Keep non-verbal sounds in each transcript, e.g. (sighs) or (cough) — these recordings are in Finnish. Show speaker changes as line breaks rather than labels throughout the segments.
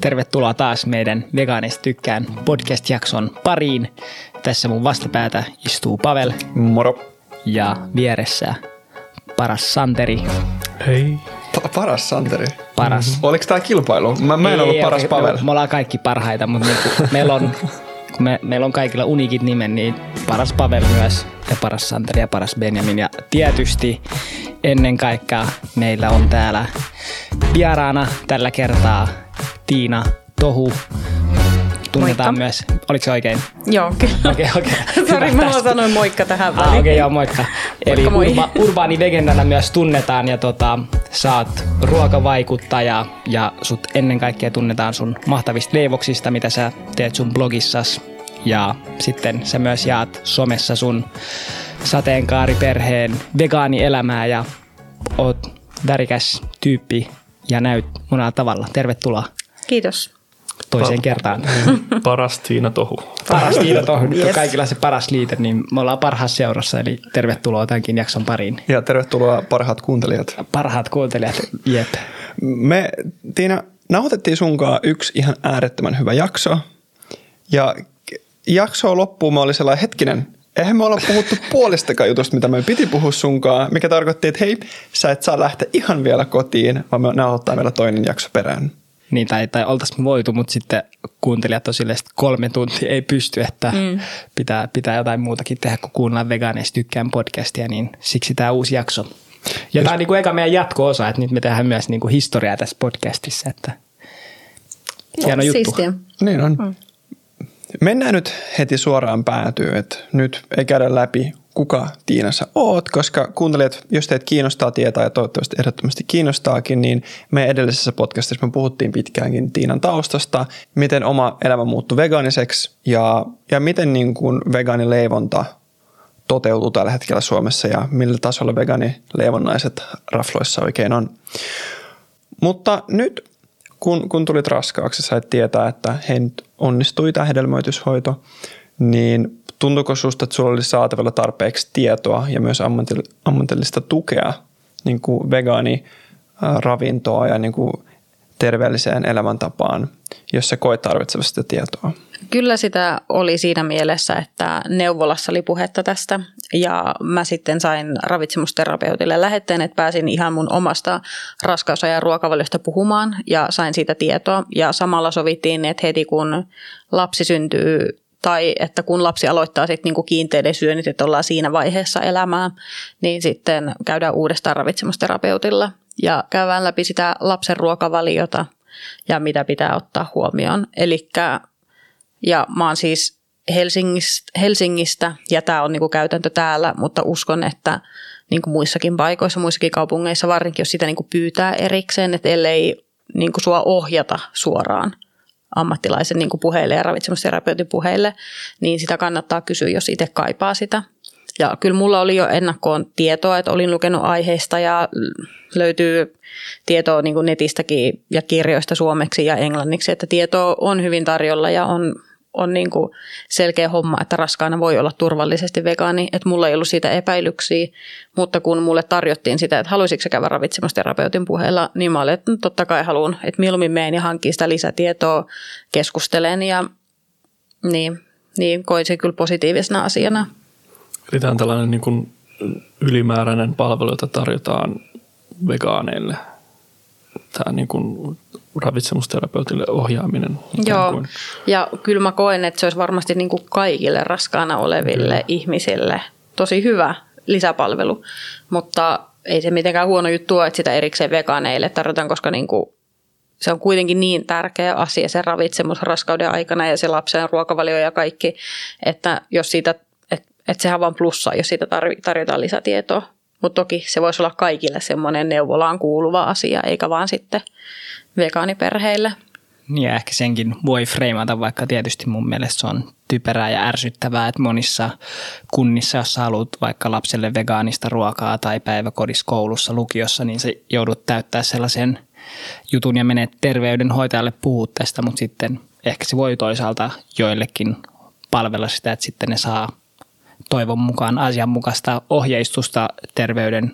tervetuloa taas meidän Vegaanista tykkään podcast-jakson pariin. Tässä mun vastapäätä istuu Pavel.
Moro.
Ja vieressä paras Santeri.
Hei.
Pa- paras Santeri.
Paras.
Mm-hmm. Oliko tämä kilpailu? Mä, mä en
Ei,
ollut paras
ei,
Pavel.
Me, me ollaan kaikki parhaita, mutta niinku, meillä on (laughs) kun me, meillä on kaikilla unikit nimen, niin paras Pavel myös ja paras Santeri ja paras Benjamin. Ja tietysti ennen kaikkea meillä on täällä vieraana tällä kertaa Tiina Tohu. Tunnetaan
Moikka.
myös, oliko se oikein?
Joo, kyllä. (laughs)
Okei, okei. (laughs)
Sori,
Hyvä
mä
tästä.
sanoin moikka tähän
Ah,
väliin.
okei, okay, joo, moikka. Eli
moi.
urba, urbaani vegendana myös tunnetaan ja tota, sä oot ruokavaikuttaja ja sut ennen kaikkea tunnetaan sun mahtavista leivoksista, mitä sä teet sun blogissas. Ja sitten sä myös jaat somessa sun sateenkaariperheen vegaanielämää ja oot värikäs tyyppi ja näyt monella tavalla. Tervetuloa
Kiitos.
toiseen kertaan. (laughs)
Paras Tiina Tohu.
Paras Tiina tuohon, nyt on
Yes.
kaikilla se paras liite, niin me ollaan parhaassa seurassa, eli tervetuloa tämänkin jakson pariin.
Ja tervetuloa parhaat kuuntelijat.
Parhaat kuuntelijat, jep.
Me, Tiina, nauhoitettiin sunkaan yksi ihan äärettömän hyvä jakso. Ja jaksoa loppuun mä olin sellainen hetkinen, eihän me olla puhuttu (laughs) puolistakaan jutusta, mitä me piti puhua sunkaan, mikä tarkoitti, että hei, sä et saa lähteä ihan vielä kotiin, vaan me nauhoittaa vielä toinen jakso perään.
Niin, tai, tai oltaisiin voitu, mutta sitten kuuntelijat on silleen, että kolme tuntia ei pysty, että mm. pitää, pitää jotain muutakin tehdä, kun kuunnellaan vegaaneista tykkään podcastia, niin siksi tämä uusi jakso. Ja tämä on niin kuin eka meidän jatko-osa, että nyt me tehdään myös niin kuin historiaa tässä podcastissa, että hieno juttu.
Siistiä.
Niin on. Mm. Mennään nyt heti suoraan päätyyn, että nyt ei käydä läpi, kuka Tiina sä oot, koska kuuntelijat, jos teitä kiinnostaa tietää ja toivottavasti ehdottomasti kiinnostaakin, niin me edellisessä podcastissa me puhuttiin pitkäänkin Tiinan taustasta, miten oma elämä muuttui vegaaniseksi ja, ja miten niin kuin vegaanileivonta toteutuu tällä hetkellä Suomessa ja millä tasolla vegaanileivonnaiset rafloissa oikein on. Mutta nyt kun, kun tulit raskaaksi, sait tietää, että hei nyt onnistui tämä hedelmöityshoito, niin tuntuuko susta, että sulla oli saatavilla tarpeeksi tietoa ja myös ammatil- ammatillista tukea niin kuin vegaani ää, ravintoa ja niin kuin terveelliseen elämäntapaan, jos sä koet tarvitsevasti sitä tietoa?
Kyllä sitä oli siinä mielessä, että neuvolassa oli puhetta tästä ja mä sitten sain ravitsemusterapeutille lähetteen, että pääsin ihan mun omasta raskausajan ruokavaliosta puhumaan ja sain siitä tietoa ja samalla sovittiin, että heti kun lapsi syntyy tai että kun lapsi aloittaa sitten niinku kiinteiden syönnit, että ollaan siinä vaiheessa elämää, niin sitten käydään uudestaan ravitsemusterapeutilla ja käydään läpi sitä lapsen ruokavaliota ja mitä pitää ottaa huomioon. Elikkä ja mä oon siis Helsingistä, Helsingistä ja tämä on niinku käytäntö täällä, mutta uskon, että niinku muissakin paikoissa, muissakin kaupungeissa, varsinkin jos sitä niinku pyytää erikseen, että ellei niinku sua ohjata suoraan ammattilaisen niinku puheille ja ravitsemusterapeutin puheille, niin sitä kannattaa kysyä, jos itse kaipaa sitä. Ja kyllä mulla oli jo ennakkoon tietoa, että olin lukenut aiheesta ja löytyy tietoa niin kuin netistäkin ja kirjoista suomeksi ja englanniksi, että tietoa on hyvin tarjolla ja on, on niin kuin selkeä homma, että raskaana voi olla turvallisesti vegaani, että mulla ei ollut siitä epäilyksiä, mutta kun mulle tarjottiin sitä, että haluaisitko käydä ravitsemusterapeutin puheella, niin mä olin, että no totta kai haluan, että mieluummin menen ja hankin sitä lisätietoa, keskustelen ja niin, niin koin se kyllä positiivisena asiana.
Eli tämä on tällainen niin kuin ylimääräinen palvelu, jota tarjotaan vegaaneille. Tämä niin kuin ravitsemusterapeutille ohjaaminen.
Joo,
kuin.
ja kyllä mä koen, että se olisi varmasti niin kuin kaikille raskaana oleville
Kyllä.
ihmisille tosi hyvä lisäpalvelu, mutta ei se mitenkään huono juttu ole, että sitä erikseen vegaaneille tarjotaan, koska niin kuin se on kuitenkin niin tärkeä asia se ravitsemus raskauden aikana ja se lapsen ruokavalio ja kaikki, että jos siitä, että et sehän on vaan plussa, jos siitä tarjotaan lisätietoa. Mutta toki se voisi olla kaikille semmoinen neuvolaan kuuluva asia, eikä vaan sitten vegaaniperheille.
Niin ja ehkä senkin voi freimata, vaikka tietysti mun mielestä se on typerää ja ärsyttävää, että monissa kunnissa, jos haluat vaikka lapselle vegaanista ruokaa tai päiväkodissa, koulussa, lukiossa, niin se joudut täyttää sellaisen jutun ja menet terveydenhoitajalle puhua tästä, mutta sitten ehkä se voi toisaalta joillekin palvella sitä, että sitten ne saa toivon mukaan asianmukaista ohjeistusta terveyden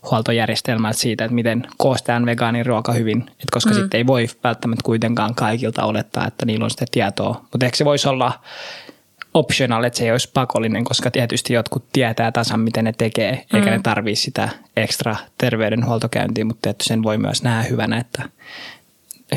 terveydenhuoltojärjestelmältä siitä, että miten koostetaan vegaanin ruoka hyvin, Et koska mm. sitten ei voi välttämättä kuitenkaan kaikilta olettaa, että niillä on sitä tietoa. Mutta ehkä se voisi olla optional, että se ei olisi pakollinen, koska tietysti jotkut tietää tasan, miten ne tekee, eikä mm. ne tarvii sitä ekstra terveydenhuoltokäyntiä, mutta että sen voi myös nähdä hyvänä, että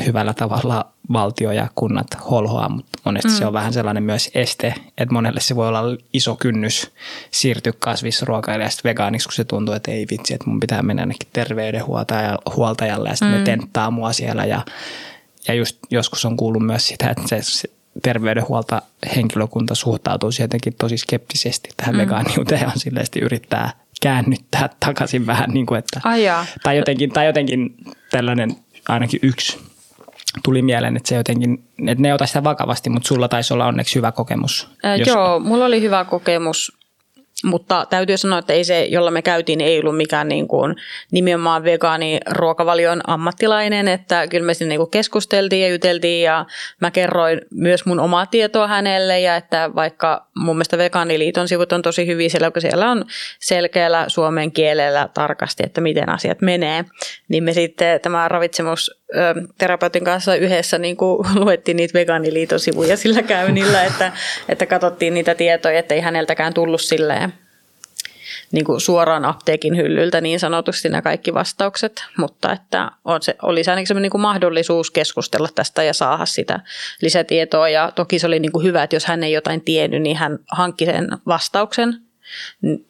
hyvällä tavalla valtio ja kunnat holhoa, mutta monesti mm. se on vähän sellainen myös este, että monelle se voi olla iso kynnys siirtyä kasvisruokailijasta vegaaniksi, kun se tuntuu, että ei vitsi, että mun pitää mennä ainakin terveydenhuoltajalle ja sitten mm. ne tenttaa mua siellä ja, ja just joskus on kuullut myös sitä, että se terveydenhuolta henkilökunta suhtautuu jotenkin tosi skeptisesti tähän mm. vegaaniuteen ja on yrittää käännyttää takaisin vähän niin kuin, että, tai, jotenkin, tai jotenkin tällainen ainakin yksi tuli mieleen, että se jotenkin, että ne ota sitä vakavasti, mutta sulla taisi olla onneksi hyvä kokemus.
Ää, jos... Joo, mulla oli hyvä kokemus mutta täytyy sanoa, että ei se, jolla me käytiin, ei ollut mikään niin kuin nimenomaan vegaaniruokavalion ammattilainen, että kyllä me sinne niin kuin keskusteltiin ja juteltiin ja mä kerroin myös mun omaa tietoa hänelle ja että vaikka mun mielestä Vegaaniliiton sivut on tosi hyviä siellä, kun siellä on selkeällä suomen kielellä tarkasti, että miten asiat menee, niin me sitten tämä ravitsemus terapeutin kanssa yhdessä niin kuin (laughs) luettiin niitä vegaaniliiton sivuja sillä käynnillä, että, että katsottiin niitä tietoja, että ei häneltäkään tullut silleen niin kuin suoraan apteekin hyllyltä niin sanotusti nämä kaikki vastaukset, mutta että on se, oli se ainakin niin kuin mahdollisuus keskustella tästä ja saada sitä lisätietoa. Ja toki se oli niin kuin hyvä, että jos hän ei jotain tiennyt, niin hän hankki sen vastauksen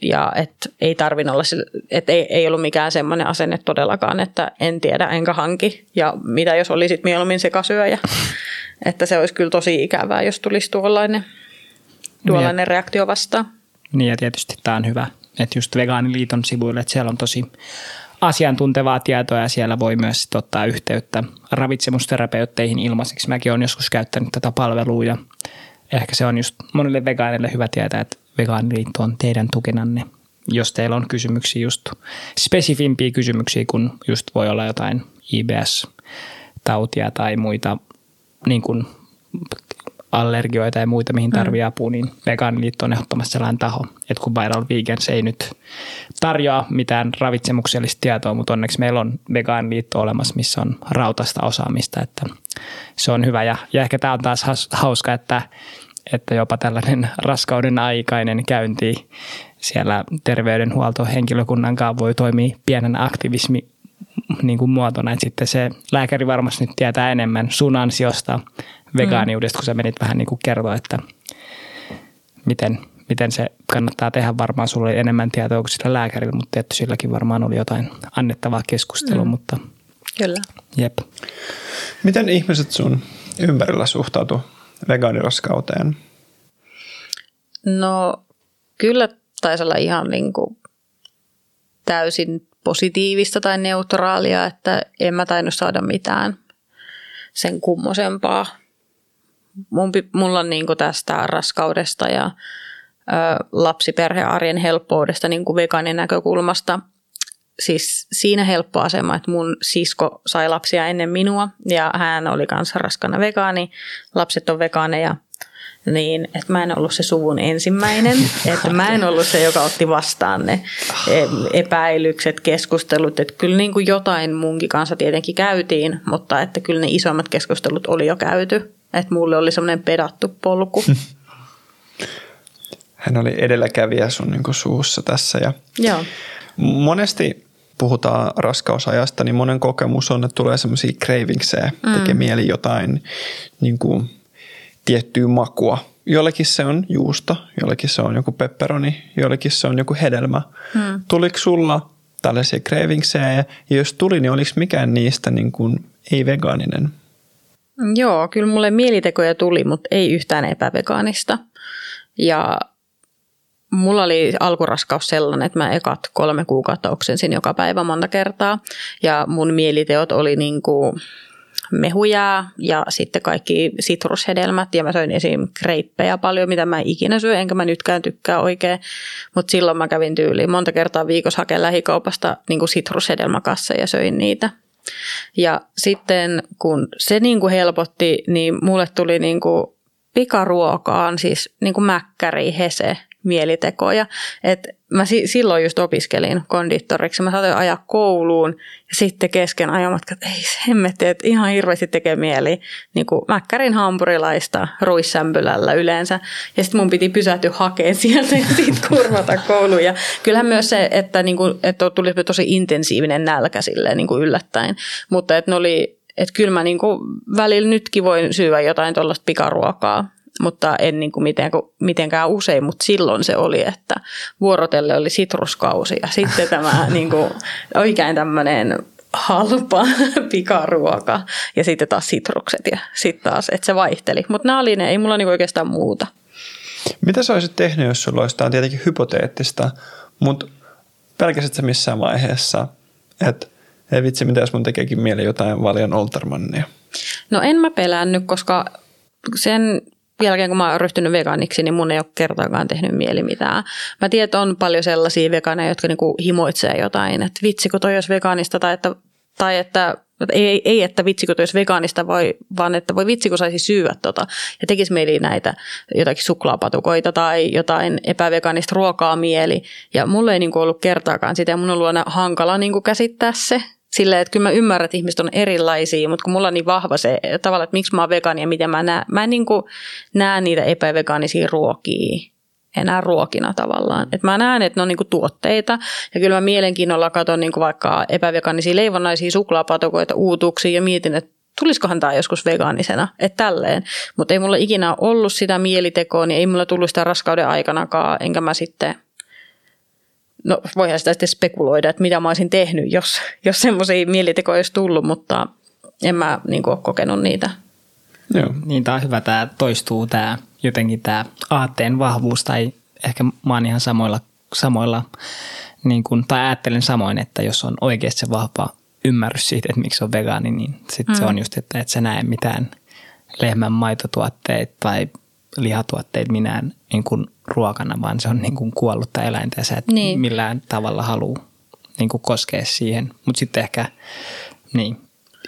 ja että ei tarvinnut olla, että ei, ei ollut mikään semmoinen asenne todellakaan, että en tiedä enkä hanki ja mitä jos oli sitten mieluummin sekasyöjä, (laughs) että se olisi kyllä tosi ikävää, jos tulisi tuollainen, tuollainen niin, reaktio vastaan.
Niin ja tietysti tämä on hyvä, että just Vegaaniliiton sivuille, että siellä on tosi asiantuntevaa tietoa ja siellä voi myös ottaa yhteyttä ravitsemusterapeutteihin ilmaiseksi. Mäkin olen joskus käyttänyt tätä palvelua ja ehkä se on just monille vegaanille hyvä tietää, että Vegaaniliitto on teidän tukenanne, jos teillä on kysymyksiä just spesifimpiä kysymyksiä, kun just voi olla jotain IBS-tautia tai muita niin kuin allergioita ja muita, mihin tarvii mm. apua, niin Vegaaniliitto on ehdottomasti sellainen taho, että kun Viral Vegans ei nyt tarjoa mitään ravitsemuksellista tietoa, mutta onneksi meillä on Vegaaniliitto olemassa, missä on rautasta osaamista, että se on hyvä. Ja, ja ehkä tämä on taas hauska, että että jopa tällainen (laughs) raskauden aikainen käynti siellä terveydenhuoltohenkilökunnan kanssa voi toimia pienen aktivismi niin kuin muotona, että sitten se lääkäri varmasti nyt tietää enemmän sun ansiosta vegaaniudesta, kun sä menit vähän niin kuin kertoa, että miten, miten se kannattaa tehdä. Varmaan sulla oli enemmän tietoa kuin sillä lääkärillä, mutta tietysti silläkin varmaan oli jotain annettavaa keskustelua, mm. mutta
Kyllä.
Jep.
Miten ihmiset sun ympärillä suhtautuu vegaaniraskauteen?
No kyllä taisi olla ihan niin kuin täysin positiivista tai neutraalia, että en mä tainnut saada mitään sen kummosempaa. Mun, mulla on niin kuin tästä raskaudesta ja ö, lapsiperhearjen helppoudesta niin kuin vegaanin näkökulmasta – siis siinä helppo asema, että mun sisko sai lapsia ennen minua ja hän oli kanssa raskana vegaani, lapset on vegaaneja, niin että mä en ollut se suvun ensimmäinen, (laughs) että mä en ollut se, joka otti vastaan ne epäilykset, keskustelut, että kyllä niin kuin jotain munkin kanssa tietenkin käytiin, mutta että kyllä ne isommat keskustelut oli jo käyty, että mulle oli semmoinen pedattu polku. (laughs)
Hän oli edelläkävijä sun niin kuin suussa tässä ja
Joo.
monesti puhutaan raskausajasta, niin monen kokemus on, että tulee semmoisia cravingsejä, mm. tekee mieli jotain niin kuin, tiettyä makua. Jollekin se on juusto, jollekin se on joku pepperoni, jollekin se on joku hedelmä. Mm. Tuliko sulla tällaisia cravingsejä ja jos tuli, niin oliko mikään niistä niin kuin ei-vegaaninen?
Joo, kyllä mulle mielitekoja tuli, mutta ei yhtään epävegaanista. Ja mulla oli alkuraskaus sellainen, että mä ekat kolme kuukautta oksensin joka päivä monta kertaa. Ja mun mieliteot oli niin kuin mehujää ja sitten kaikki sitrushedelmät ja mä söin esim. kreippejä paljon, mitä mä ikinä syö, enkä mä nytkään tykkää oikein. Mutta silloin mä kävin tyyliin monta kertaa viikossa hakemaan lähikaupasta niin sitrushedelmäkassa ja söin niitä. Ja sitten kun se niin kuin helpotti, niin mulle tuli niin kuin pikaruokaan, siis niin kuin mäkkäri, hese, mielitekoja. Et mä si- silloin just opiskelin kondittoriksi. Mä saatoin ajaa kouluun ja sitten kesken ajomatkat, ei se hemmetti, että ihan hirveästi tekee mieli niin kuin mäkkärin hampurilaista ruissämpylällä yleensä. Ja sitten mun piti pysähtyä hakeen sieltä ja sitten kurvata kouluun. Ja kyllähän myös se, että, niin kuin, että tuli tosi intensiivinen nälkä silleen niin kuin yllättäen. Mutta että ne oli että kyllä mä niin kuin välillä nytkin voin syödä jotain tuollaista pikaruokaa, mutta en niin kuin mitenkään, mitenkään usein, mutta silloin se oli, että vuorotelle oli sitruskausi ja sitten tämä (laughs) niin kuin, oikein tämmöinen halpa (laughs) pikaruoka ja sitten taas sitrukset ja sitten taas, että se vaihteli. Mutta nämä oli ne, ei mulla niin oikeastaan muuta.
Mitä sä olisit tehnyt, jos sulla olisi, tämä on tietenkin hypoteettista, mutta pelkäsit sä missään vaiheessa, että ei vitsi, mitä jos mun tekeekin mieli jotain Valian Oltermannia?
No en mä pelännyt, koska sen jälkeen kun mä oon ryhtynyt vegaaniksi, niin mun ei ole kertaakaan tehnyt mieli mitään. Mä tiedän, että on paljon sellaisia vegaaneja, jotka niinku himoitsee jotain, että vitsi kun toi olisi vegaanista tai että, tai että ei, ei, että vitsi kun olisi vegaanista, voi, vaan että voi vitsi kun saisi syödä tota. Ja tekisi mieli näitä jotakin suklaapatukoita tai jotain epävegaanista ruokaa mieli. Ja mulle ei niinku ollut kertaakaan sitä ja mun on ollut hankala niinku käsittää se, Silleen, että kyllä mä ymmärrän, että ihmiset on erilaisia, mutta kun mulla on niin vahva se tavalla, että miksi mä oon vegaani ja miten mä näen. Mä en niin näe niitä epävegaanisia ruokia enää ruokina tavallaan. Et mä näen, että ne on niinku tuotteita ja kyllä mä mielenkiinnolla katson niinku vaikka epävegaanisia leivonnaisia suklaapatokoita, uutuuksia ja mietin, että tulisikohan tämä joskus vegaanisena, että tälleen. Mutta ei mulla ikinä ollut sitä mielitekoa, niin ei mulla tullut sitä raskauden aikanakaan, enkä mä sitten no voihan sitä sitten spekuloida, että mitä mä olisin tehnyt, jos, jos semmoisia mielitekoja olisi tullut, mutta en mä niin kuin, ole kokenut niitä.
Joo. Niin tämä on hyvä, tämä toistuu tämä jotenkin tämä aatteen vahvuus tai ehkä mä oon ihan samoilla, samoilla niin kuin, tai ajattelen samoin, että jos on oikeasti se vahva ymmärrys siitä, että miksi on vegaani, niin sitten mm. se on just, että et sä näe mitään lehmän maitotuotteita tai lihatuotteita minään niin kuin ruokana, vaan se on niin kuin kuollutta eläintä ja sä et niin. millään tavalla halua niin kuin koskea siihen. Mutta sitten ehkä niin,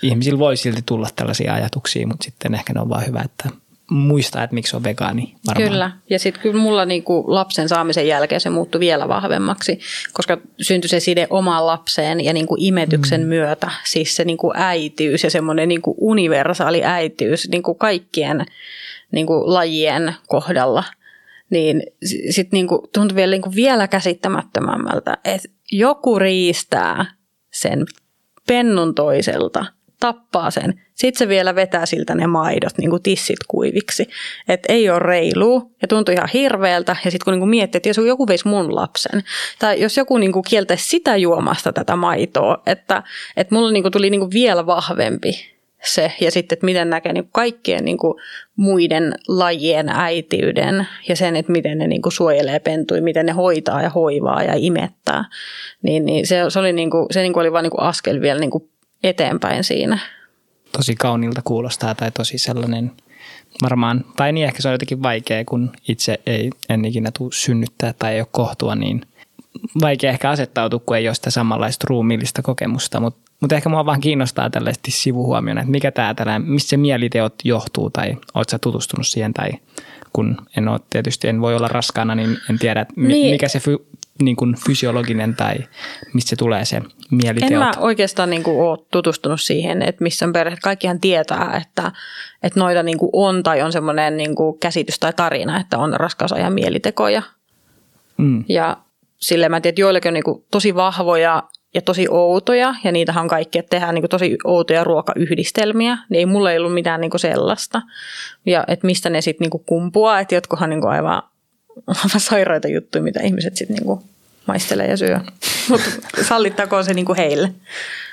ihmisillä voi silti tulla tällaisia ajatuksia, mutta sitten ehkä ne on vaan hyvä, että muistaa, että miksi on vegaani
varmaan. Kyllä, ja sitten kyllä mulla niinku lapsen saamisen jälkeen se muuttui vielä vahvemmaksi, koska syntyi se side omaan lapseen ja niinku imetyksen mm. myötä, siis se niinku äitiys ja semmoinen niinku universaali äitiys niinku kaikkien niinku lajien kohdalla – niin sitten niinku tuntui vielä, niinku vielä käsittämättömämmältä, että joku riistää sen pennun toiselta, tappaa sen, sitten se vielä vetää siltä ne maidot, niin kuin tissit kuiviksi. Että ei ole reilu ja tuntuu ihan hirveältä. Ja sitten kun niin miettii, että jos joku veisi mun lapsen, tai jos joku niin kuin kieltäisi sitä juomasta tätä maitoa, että, että mulla niin kuin tuli niin kuin vielä vahvempi se, ja sitten, että miten näkee niin kaikkien niin kuin muiden lajien äitiyden ja sen, että miten ne niin kuin suojelee pentuja, miten ne hoitaa ja hoivaa ja imettää, niin, niin se, se, oli, niin kuin, se niin kuin oli vain niin askel vielä niin kuin eteenpäin siinä.
Tosi kaunilta kuulostaa tai tosi sellainen varmaan, tai niin ehkä se on jotenkin vaikea, kun itse ei en ikinä tule synnyttää tai ei ole kohtua, niin vaikea ehkä asettautua, kun ei ole sitä samanlaista ruumiillista kokemusta, mutta mutta ehkä mua vaan kiinnostaa tällaisesti sivuhuomiona, että mikä tämä tällainen, mistä se mieliteot johtuu tai oletko sä tutustunut siihen tai kun en ole tietysti, en voi olla raskaana, niin en tiedä, että niin. mikä se fy, niin kuin fysiologinen tai mistä se tulee se mieliteot. En
mä oikeastaan niin kuin ole tutustunut siihen, että missä on perhe. Kaikkihan tietää, että, että noita niin kuin on tai on semmoinen niin kuin käsitys tai tarina, että on raskausajan mielitekoja. Mm. Ja sille mä tiedän, että joillekin on niin kuin tosi vahvoja ja tosi outoja, ja niitähän on kaikki, että tehdään niin tosi outoja ruokayhdistelmiä, niin ei mulla ei ollut mitään niin sellaista. Ja että mistä ne sitten niin kumpuaa, että jotkuhan niin aivan, aivan sairaita juttuja, mitä ihmiset sitten niin maistelee ja syö. (laughs) Mutta sallittakoon se niin heille.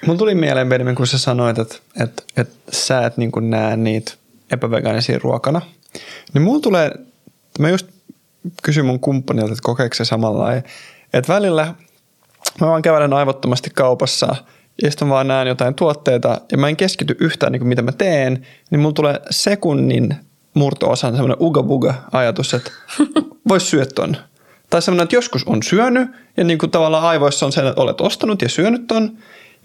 Mun tuli mieleen, Benjamin, kun sä sanoit, että, että, että sä et niin näe niitä epävegaanisia ruokana. Niin mulla tulee, mä just kysyn mun kumppanilta, että kokeeko se samalla että välillä mä vaan kävelen aivottomasti kaupassa ja sitten vaan näen jotain tuotteita ja mä en keskity yhtään niin kuin mitä mä teen, niin mulla tulee sekunnin murto-osan semmoinen uga-buga-ajatus, että (laughs) vois syödä ton. Tai semmoinen, että joskus on syönyt ja niin kuin tavallaan aivoissa on se, että olet ostanut ja syönyt ton.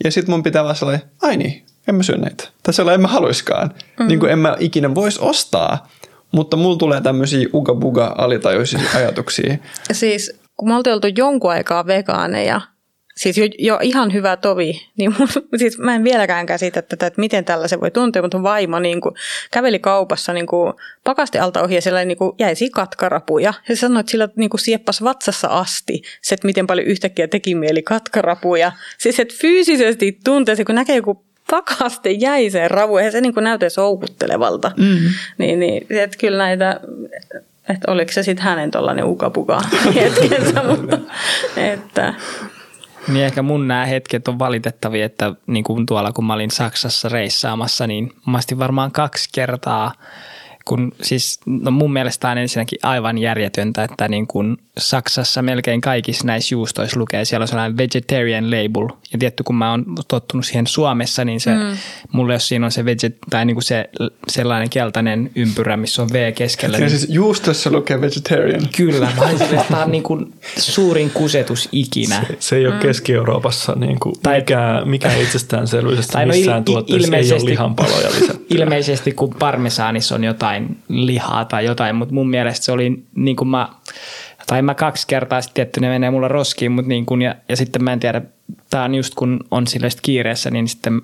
Ja sitten mun pitää vaan sellainen, ai niin, en mä syö näitä. Tai sellainen en mä haluiskaan. Mm. Niin kuin en mä ikinä vois ostaa. mutta mulla tulee tämmöisiä uga-buga alitajuisia ajatuksia.
Siis kun me oltiin oltu jonkun aikaa vegaaneja, siis jo, jo ihan hyvä tovi, niin mun, (laughs) siis mä en vieläkään käsitä tätä, että miten tällaisen voi tuntea, mutta vaimo niin kuin, käveli kaupassa niin kuin, pakasti alta ohi ja siellä niin kuin, jäisi katkarapuja. Ja se sanoi, että sillä niin kuin, sieppas vatsassa asti se, että miten paljon yhtäkkiä teki mieli katkarapuja. Siis että fyysisesti tuntee se, kun näkee joku pakaste jäiseen ravu, eihän se niin näytä soukuttelevalta. Mm-hmm. Niin, niin että kyllä näitä, että oliko se sitten hänen tuollainen ukapuka (laughs) hetkensä, mutta että
niin ehkä mun nämä hetket on valitettavia, että niin kuin tuolla kun mä olin Saksassa reissaamassa, niin mä varmaan kaksi kertaa – kun siis no mun mielestä on ensinnäkin aivan järjetöntä, että niin kun Saksassa melkein kaikissa näissä juustoissa lukee, siellä on sellainen vegetarian label. Ja tietty, kun mä oon tottunut siihen Suomessa, niin se, mm. mulle jos siinä on se, veget, tai niin kuin se sellainen keltainen ympyrä, missä on V keskellä.
Ja niin, siis juustossa lukee vegetarian.
Kyllä, mä tämä on niin kuin suurin kusetus ikinä.
Se, se ei ole mm. Keski-Euroopassa niin kuin tai, mikä, mikä itsestäänselvyys, että no missään il, tuotteessa ei ole lihanpaloja lisätty. (laughs)
Ilmeisesti kun parmesaanissa on jotain jotain lihaa tai jotain, mutta mun mielestä se oli niin kuin mä, tai mä kaksi kertaa sitten tietty ne menee mulla roskiin, mutta niin kuin, ja, ja sitten mä en tiedä, tää on just kun on sille kiireessä, niin sitten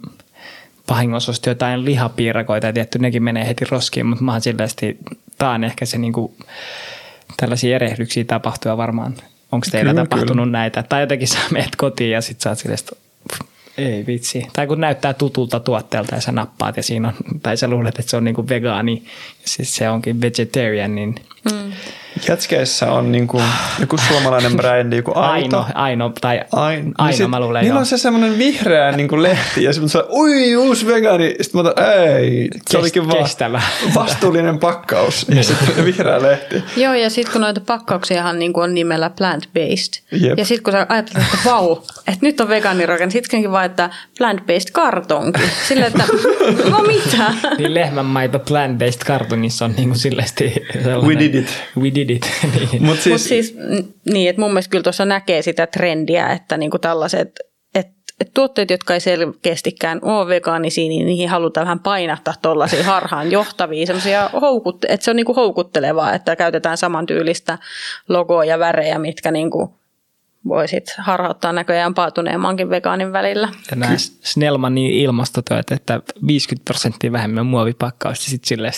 vahingossa osti jotain lihapiirakoita ja tietty nekin menee heti roskiin, mutta mä oon silleen, tää on ehkä se niin kuin, tällaisia erehdyksiä tapahtuu varmaan onko teillä kyllä, tapahtunut kyllä. näitä, tai jotenkin sä menet kotiin ja sitten sä oot silleen, ei vitsi. Tai kun näyttää tutulta tuotteelta ja sä nappaat ja siinä on, tai sä luulet, että se on niinku vegaani, siis se onkin vegetarian, niin mm.
Jätskeissä on niinku joku suomalainen (sighs) brändi, joku Aito.
Aino, Aino tai Aino, Aino niin sit, mä luulen
Niillä on se semmoinen vihreä niinku lehti ja sitten se ui, uusi vegaani. Sitten mä otan, ei, se Kest, olikin vaan kestävä. (laughs) vastuullinen pakkaus ja sitten vihreä lehti.
Joo, ja sitten kun noita pakkauksiahan niinku on nimellä plant-based. Jep. Ja sitten kun sä ajattelet, että vau, että nyt on vegaaniruoka, niin sittenkin vaan, että plant-based kartonki. Sille, että (laughs) no mitä?
Niin lehmänmaito plant-based kartongissa on niinku silleen
We did it.
We did it. (laughs)
niin. Mutta siis, Mut siis niin, että mun mielestä kyllä tuossa näkee sitä trendiä, että niinku tällaiset et tuotteet, jotka ei selkeästikään ole vegaanisia, niin niihin halutaan vähän painattaa tuollaisia (laughs) harhaan johtavia, semmoisia houkut, että se on niinku houkuttelevaa, että käytetään samantyylistä logoa ja värejä, mitkä niinku voisit harhauttaa näköjään paatuneemmankin vegaanin välillä.
Ja nämä Snellmanin ilmastotyöt, että 50 prosenttia vähemmän muovipakkausta, sitten silleen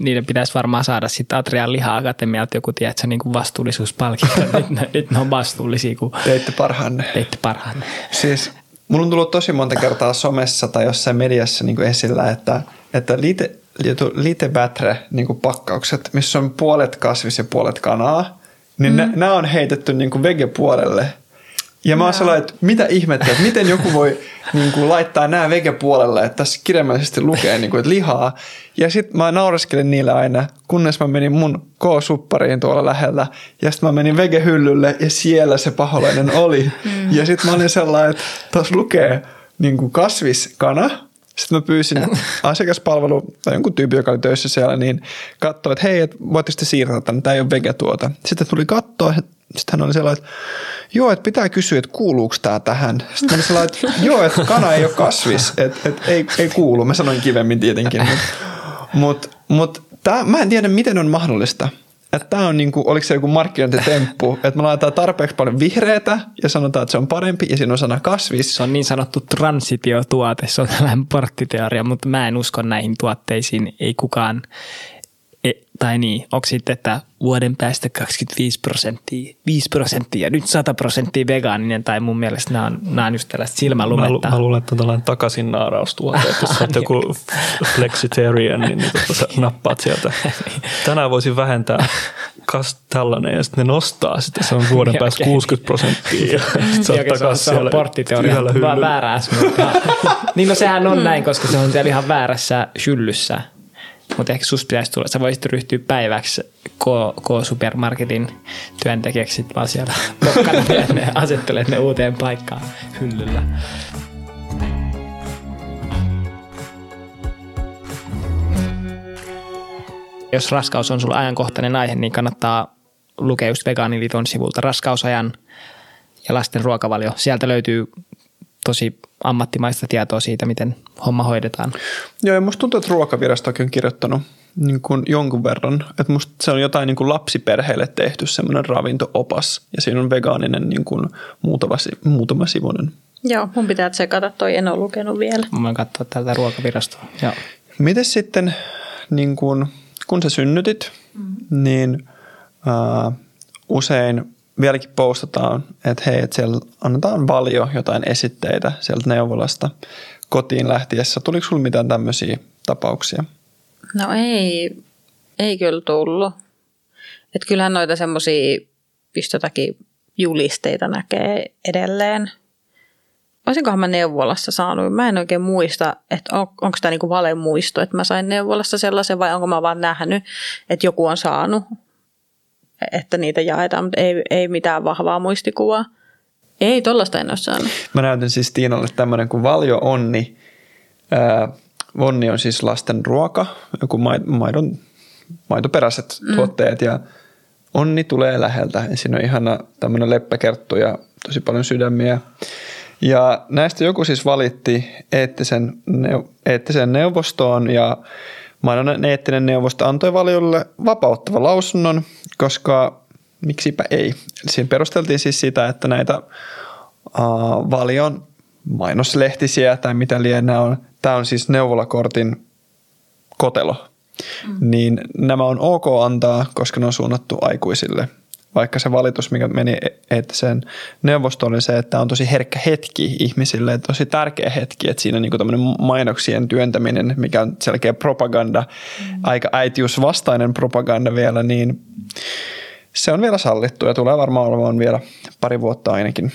niiden pitäisi varmaan saada sitten Atrian liha-akatemialta joku, tiedätkö, niin kuin vastuullisuuspalkinto. (laughs) nyt, ne, nyt ne on vastuullisia, kun
teitte parhaanne.
Teitte parhaanne.
Siis mulla on tullut tosi monta kertaa somessa tai jossain mediassa niin kuin esillä, että, että liite, liite bätre niin kuin pakkaukset, missä on puolet kasvis ja puolet kanaa, niin mm. nämä on heitetty niin kuin vege-puolelle – ja mä oon sellainen, että mitä ihmettä, että miten joku voi niin kuin, laittaa nämä vegepuolelle, että tässä kirjaimellisesti lukee niin kuin, että lihaa. Ja sitten mä nauraskelin niille aina, kunnes mä menin mun K-suppariin tuolla lähellä. Ja sitten mä menin vegehyllylle ja siellä se paholainen oli. Mm. Ja sitten mä olin sellainen, että tuossa lukee niin kuin kasviskana. Sitten mä pyysin (laughs) asiakaspalvelu tai jonkun tyyppi, joka oli töissä siellä, niin katsoi, että hei, että voitte sitten siirtää tänne, tämä ei ole vegetuota. Sitten tuli katsoa, sitten hän oli sellainen, että joo, että pitää kysyä, että kuuluuko tämä tähän. Sitten mä olin sellainen, että (laughs) joo, että kana ei ole kasvis, että, että ei, ei kuulu. Mä sanoin kivemmin tietenkin, mutta mut, mut mä en tiedä, miten on mahdollista. Että tämä on niinku, oliko se joku markkinointitemppu, (laughs) että me laitetaan tarpeeksi paljon vihreätä ja sanotaan, että se on parempi ja siinä on sana kasvis.
Se on niin sanottu transitiotuote, se on tällainen porttiteoria, mutta mä en usko näihin tuotteisiin. Ei kukaan, E, tai niin, onko sitten, että vuoden päästä 25 prosenttia, 5 prosenttia, nyt 100 prosenttia vegaaninen, tai mun mielestä nämä on, nämä on just tällaista silmälumetta.
Mä, mä luulen, että on tällainen takaisin naaraustuote, että jos olet joku flexitarian, niin, niin sä nappaat sieltä. (laughs) Tänään voisin vähentää kas tällainen, ja sitten ne nostaa sitten, se on vuoden päästä 60 prosenttia, ja sitten sä oot takaisin siellä
porttiteoria, väärää Niin no sehän on näin, koska se on siellä ihan väärässä hyllyssä mutta ehkä susta pitäisi tulla, sä voisit ryhtyä päiväksi K-supermarketin työntekijäksi sit vaan siellä (laughs) ne asettelet ne uuteen paikkaan hyllyllä. Jos raskaus on sulla ajankohtainen aihe, niin kannattaa lukea just Vegaaniliiton sivulta raskausajan ja lasten ruokavalio. Sieltä löytyy tosi ammattimaista tietoa siitä, miten homma hoidetaan.
Joo, ja musta tuntuu, että ruokavirastokin on kirjoittanut niin kuin jonkun verran. Että musta se on jotain niin kuin lapsiperheille tehty semmoinen ravintoopas ja siinä on vegaaninen niin kuin muutama, muutama sivunen.
Joo, mun pitää tsekata toi, en ole lukenut vielä.
Mä voin katsoa täältä ruokavirastoa. Joo.
Miten sitten, niin kun, kun sä synnytit, mm-hmm. niin uh, usein vieläkin postataan, että hei, että siellä annetaan valio jotain esitteitä sieltä neuvolasta kotiin lähtiessä. Tuliko sinulla mitään tämmöisiä tapauksia?
No ei, ei kyllä tullut. Että kyllähän noita semmoisia pistotakin julisteita näkee edelleen. Olisinkohan mä neuvolassa saanut? Mä en oikein muista, että on, onko tämä niinku valemuisto, että mä sain neuvolassa sellaisen vai onko mä vaan nähnyt, että joku on saanut, että niitä jaetaan, mutta ei, ei mitään vahvaa muistikuvaa. Ei, tollasta en ole saanut.
Mä näytän siis Tiinalle tämmöinen kuin Valjo Onni. Ää, Onni on siis lasten ruoka, joku maidon, maitoperäiset mm. tuotteet ja Onni tulee läheltä. Ja siinä on ihana tämmöinen leppäkerttu ja tosi paljon sydämiä. Ja näistä joku siis valitti eettisen, eettisen neuvostoon ja mainonnan eettinen neuvosto antoi valiolle vapauttava lausunnon, koska miksipä ei. Siinä perusteltiin siis sitä, että näitä uh, valion mainoslehtisiä tai mitä lienee on, tämä on siis neuvolakortin kotelo, mm. niin nämä on ok antaa, koska ne on suunnattu aikuisille. Vaikka se valitus, mikä meni että sen neuvostoon, oli se, että on tosi herkkä hetki ihmisille, tosi tärkeä hetki, että siinä niin mainoksien työntäminen, mikä on selkeä propaganda, mm. aika äitiysvastainen propaganda vielä, niin se on vielä sallittu ja tulee varmaan olemaan vielä pari vuotta ainakin.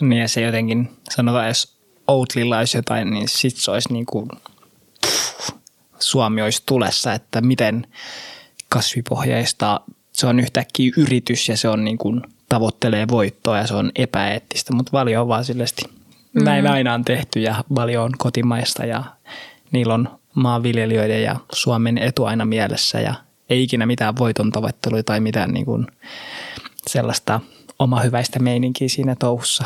Niin ja se jotenkin, sanotaan jos Outlilla olisi jotain, niin sit se olisi niin kuin, pff, Suomi olisi tulessa, että miten kasvipohjaista, se on yhtäkkiä yritys ja se on niin kuin, tavoittelee voittoa ja se on epäeettistä, mutta valio on vaan sillesti. Mm-hmm. Näin aina on tehty ja valio on kotimaista ja niillä on maanviljelijöiden ja Suomen etu aina mielessä ja ei ikinä mitään voiton tavoittelua tai mitään niin kuin sellaista oma hyväistä meininkiä siinä touhussa.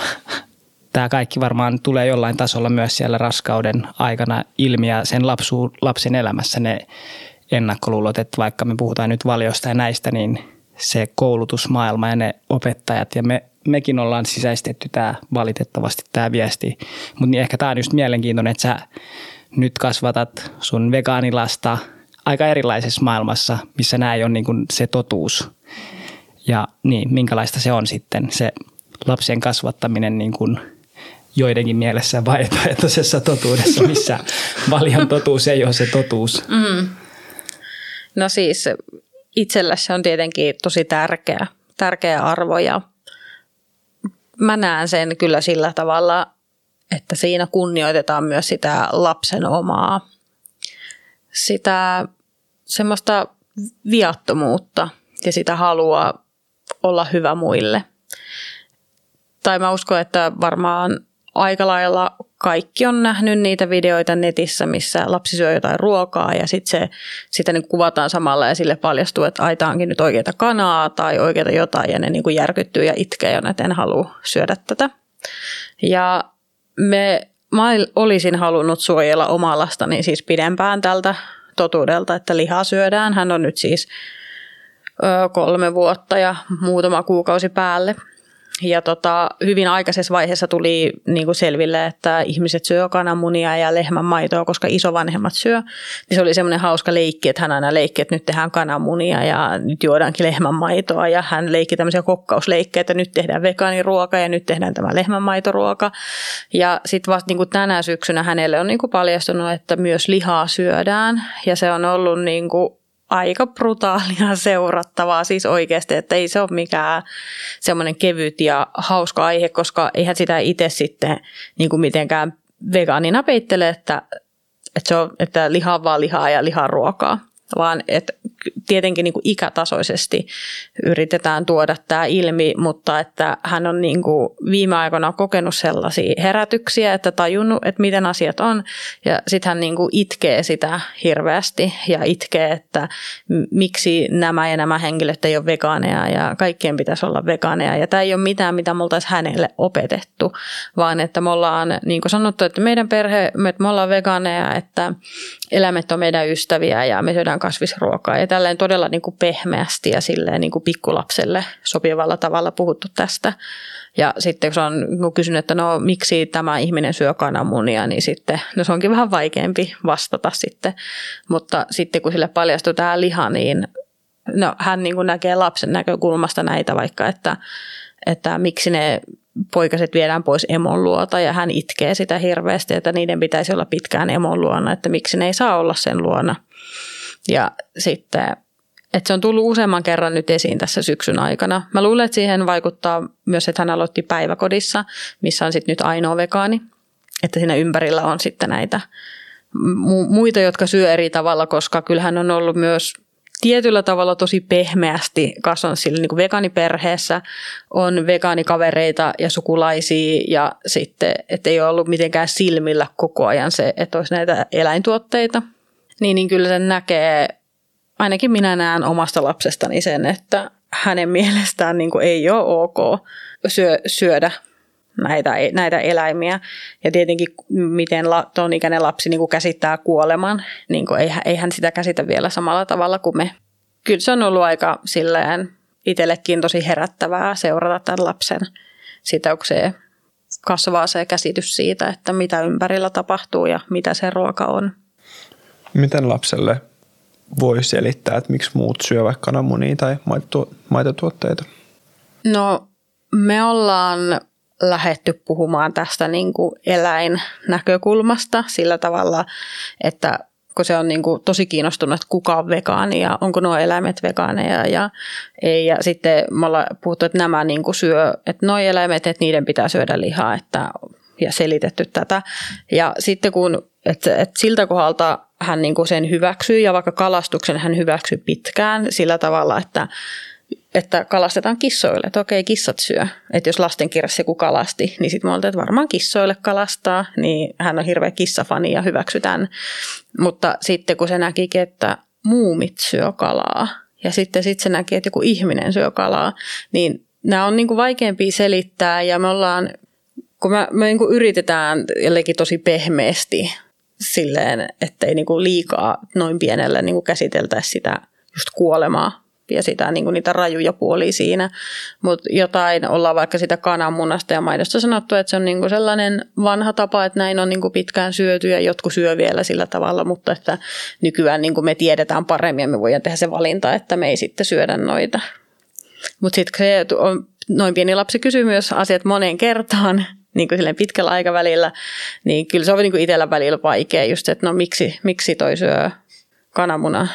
(laughs) Tämä kaikki varmaan tulee jollain tasolla myös siellä raskauden aikana ilmi ja sen lapsu, lapsen elämässä ne ennakkoluulot, että vaikka me puhutaan nyt valiosta ja näistä, niin se koulutusmaailma ja ne opettajat ja me, mekin ollaan sisäistetty tämä valitettavasti tämä viesti. Mutta niin ehkä tämä on just mielenkiintoinen, että sä nyt kasvatat sun vegaanilasta – aika erilaisessa maailmassa, missä nämä ei ole niin kuin se totuus. Ja niin, minkälaista se on sitten se lapsen kasvattaminen niin kuin joidenkin mielessä vaihtoehtoisessa (laughs) totuudessa, missä (laughs) valion totuus ei ole se totuus. Mm.
No siis itsellä se on tietenkin tosi tärkeä, tärkeä arvo ja mä näen sen kyllä sillä tavalla, että siinä kunnioitetaan myös sitä lapsen omaa sitä semmoista viattomuutta ja sitä halua olla hyvä muille. Tai mä uskon, että varmaan aika lailla kaikki on nähnyt niitä videoita netissä, missä lapsi syö jotain ruokaa ja sitten se, sitä niin kuvataan samalla ja sille paljastuu, että aitaankin nyt oikeita kanaa tai oikeita jotain ja ne niin kuin järkyttyy ja itkee, että en halua syödä tätä. Ja me, mä olisin halunnut suojella omaa lastani siis pidempään tältä totuudelta, että lihaa syödään. Hän on nyt siis kolme vuotta ja muutama kuukausi päälle. Ja tota, hyvin aikaisessa vaiheessa tuli niin kuin selville, että ihmiset syö kananmunia ja lehmän maitoa, koska isovanhemmat syö. Niin se oli semmoinen hauska leikki, että hän aina leikki, että nyt tehdään kananmunia ja nyt juodaankin lehmän maitoa. Ja hän leikki tämmöisiä kokkausleikkejä, että nyt tehdään vegaaniruoka ja nyt tehdään tämä lehmänmaitoruoka. Ja sitten vasta niin kuin tänä syksynä hänelle on niin kuin paljastunut, että myös lihaa syödään. Ja se on ollut niin kuin aika brutaalia (laughs) seurattavaa. Siis oikeasti, että ei se ole mikään semmoinen kevyt ja hauska aihe, koska eihän sitä itse sitten niin kuin mitenkään vegaanina peittele, että, että, se on, että liha vaan lihaa ja lihan ruokaa. Vaan että tietenkin niin kuin ikätasoisesti yritetään tuoda tämä ilmi, mutta että hän on niin kuin viime aikoina kokenut sellaisia herätyksiä, että tajunnut, että miten asiat on. Ja sitten hän niin kuin itkee sitä hirveästi ja itkee, että miksi nämä ja nämä henkilöt ei ole vegaaneja ja kaikkien pitäisi olla vegaaneja. Ja tämä ei ole mitään, mitä me oltaisiin hänelle opetettu, vaan että me ollaan niin kuin sanottu, että meidän perhe, me ollaan vegaaneja, että eläimet on meidän ystäviä ja me syödään kasvisruokaa. Ja tälleen todella niin kuin pehmeästi ja silleen niin kuin pikkulapselle sopivalla tavalla puhuttu tästä. Ja sitten kun on kysynyt, että no miksi tämä ihminen syö kananmunia, niin sitten no se onkin vähän vaikeampi vastata sitten. Mutta sitten kun sille paljastui tämä liha, niin no, hän niin kuin näkee lapsen näkökulmasta näitä vaikka, että, että miksi ne poikaset viedään pois emon luota ja hän itkee sitä hirveästi, että niiden pitäisi olla pitkään emon luona, että miksi ne ei saa olla sen luona. Ja sitten, että se on tullut useamman kerran nyt esiin tässä syksyn aikana. Mä luulen, että siihen vaikuttaa myös, että hän aloitti päiväkodissa, missä on sitten nyt ainoa vegaani. Että siinä ympärillä on sitten näitä muita, jotka syö eri tavalla, koska kyllähän on ollut myös tietyllä tavalla tosi pehmeästi kasvanut sillä niin kuin vegaaniperheessä. On vegaanikavereita ja sukulaisia ja sitten, että ei ole ollut mitenkään silmillä koko ajan se, että olisi näitä eläintuotteita. Niin, niin kyllä sen näkee, ainakin minä näen omasta lapsestani sen, että hänen mielestään niin kuin ei ole ok syö, syödä näitä, näitä eläimiä. Ja tietenkin, miten la, tuon ikäinen lapsi niin kuin käsittää kuoleman, niin kuin ei, ei hän sitä käsitä vielä samalla tavalla kuin me. Kyllä se on ollut aika silleen itsellekin tosi herättävää seurata tämän lapsen sitä, kun se kasvaa se käsitys siitä, että mitä ympärillä tapahtuu ja mitä se ruoka on.
Miten lapselle voi selittää, että miksi muut syö vaikka kananmunia tai maitotuotteita?
No me ollaan lähetty puhumaan tästä niin kuin eläinnäkökulmasta sillä tavalla, että kun se on niin kuin tosi kiinnostunut, että kuka on vegaani ja onko nuo eläimet vegaaneja ja ei. Ja sitten me ollaan puhuttu, että nämä niin kuin syö, että nuo eläimet, että niiden pitää syödä lihaa että, ja selitetty tätä. Ja sitten kun, että, että siltä kohdalta hän niin kuin sen hyväksyy ja vaikka kalastuksen hän hyväksyy pitkään sillä tavalla, että että kalastetaan kissoille, että okei, kissat syö. Että jos lastenkirjassa joku kalasti, niin sitten me oltiin, että varmaan kissoille kalastaa, niin hän on hirveä kissafani ja hyväksytään. Mutta sitten kun se näkikin, että muumit syö kalaa, ja sitten sit se näki, että joku ihminen syö kalaa, niin nämä on niinku vaikeampi selittää, ja me ollaan, kun me, me niinku yritetään jotenkin tosi pehmeästi silleen, ettei niinku liikaa noin pienelle niinku käsiteltäisi sitä just kuolemaa, ja sitä, niin kuin niitä rajuja puolia siinä. Mutta jotain ollaan vaikka sitä kananmunasta ja maidosta sanottu, että se on niin kuin sellainen vanha tapa, että näin on niin kuin pitkään syöty ja jotkut syö vielä sillä tavalla, mutta että nykyään niin kuin me tiedetään paremmin ja me voidaan tehdä se valinta, että me ei sitten syödä noita. Mutta sitten noin pieni lapsi kysyy myös asiat moneen kertaan, niin kuin pitkällä aikavälillä, niin kyllä se on niin kuin itsellä välillä vaikea just, että no miksi, miksi toi syö kananmuna.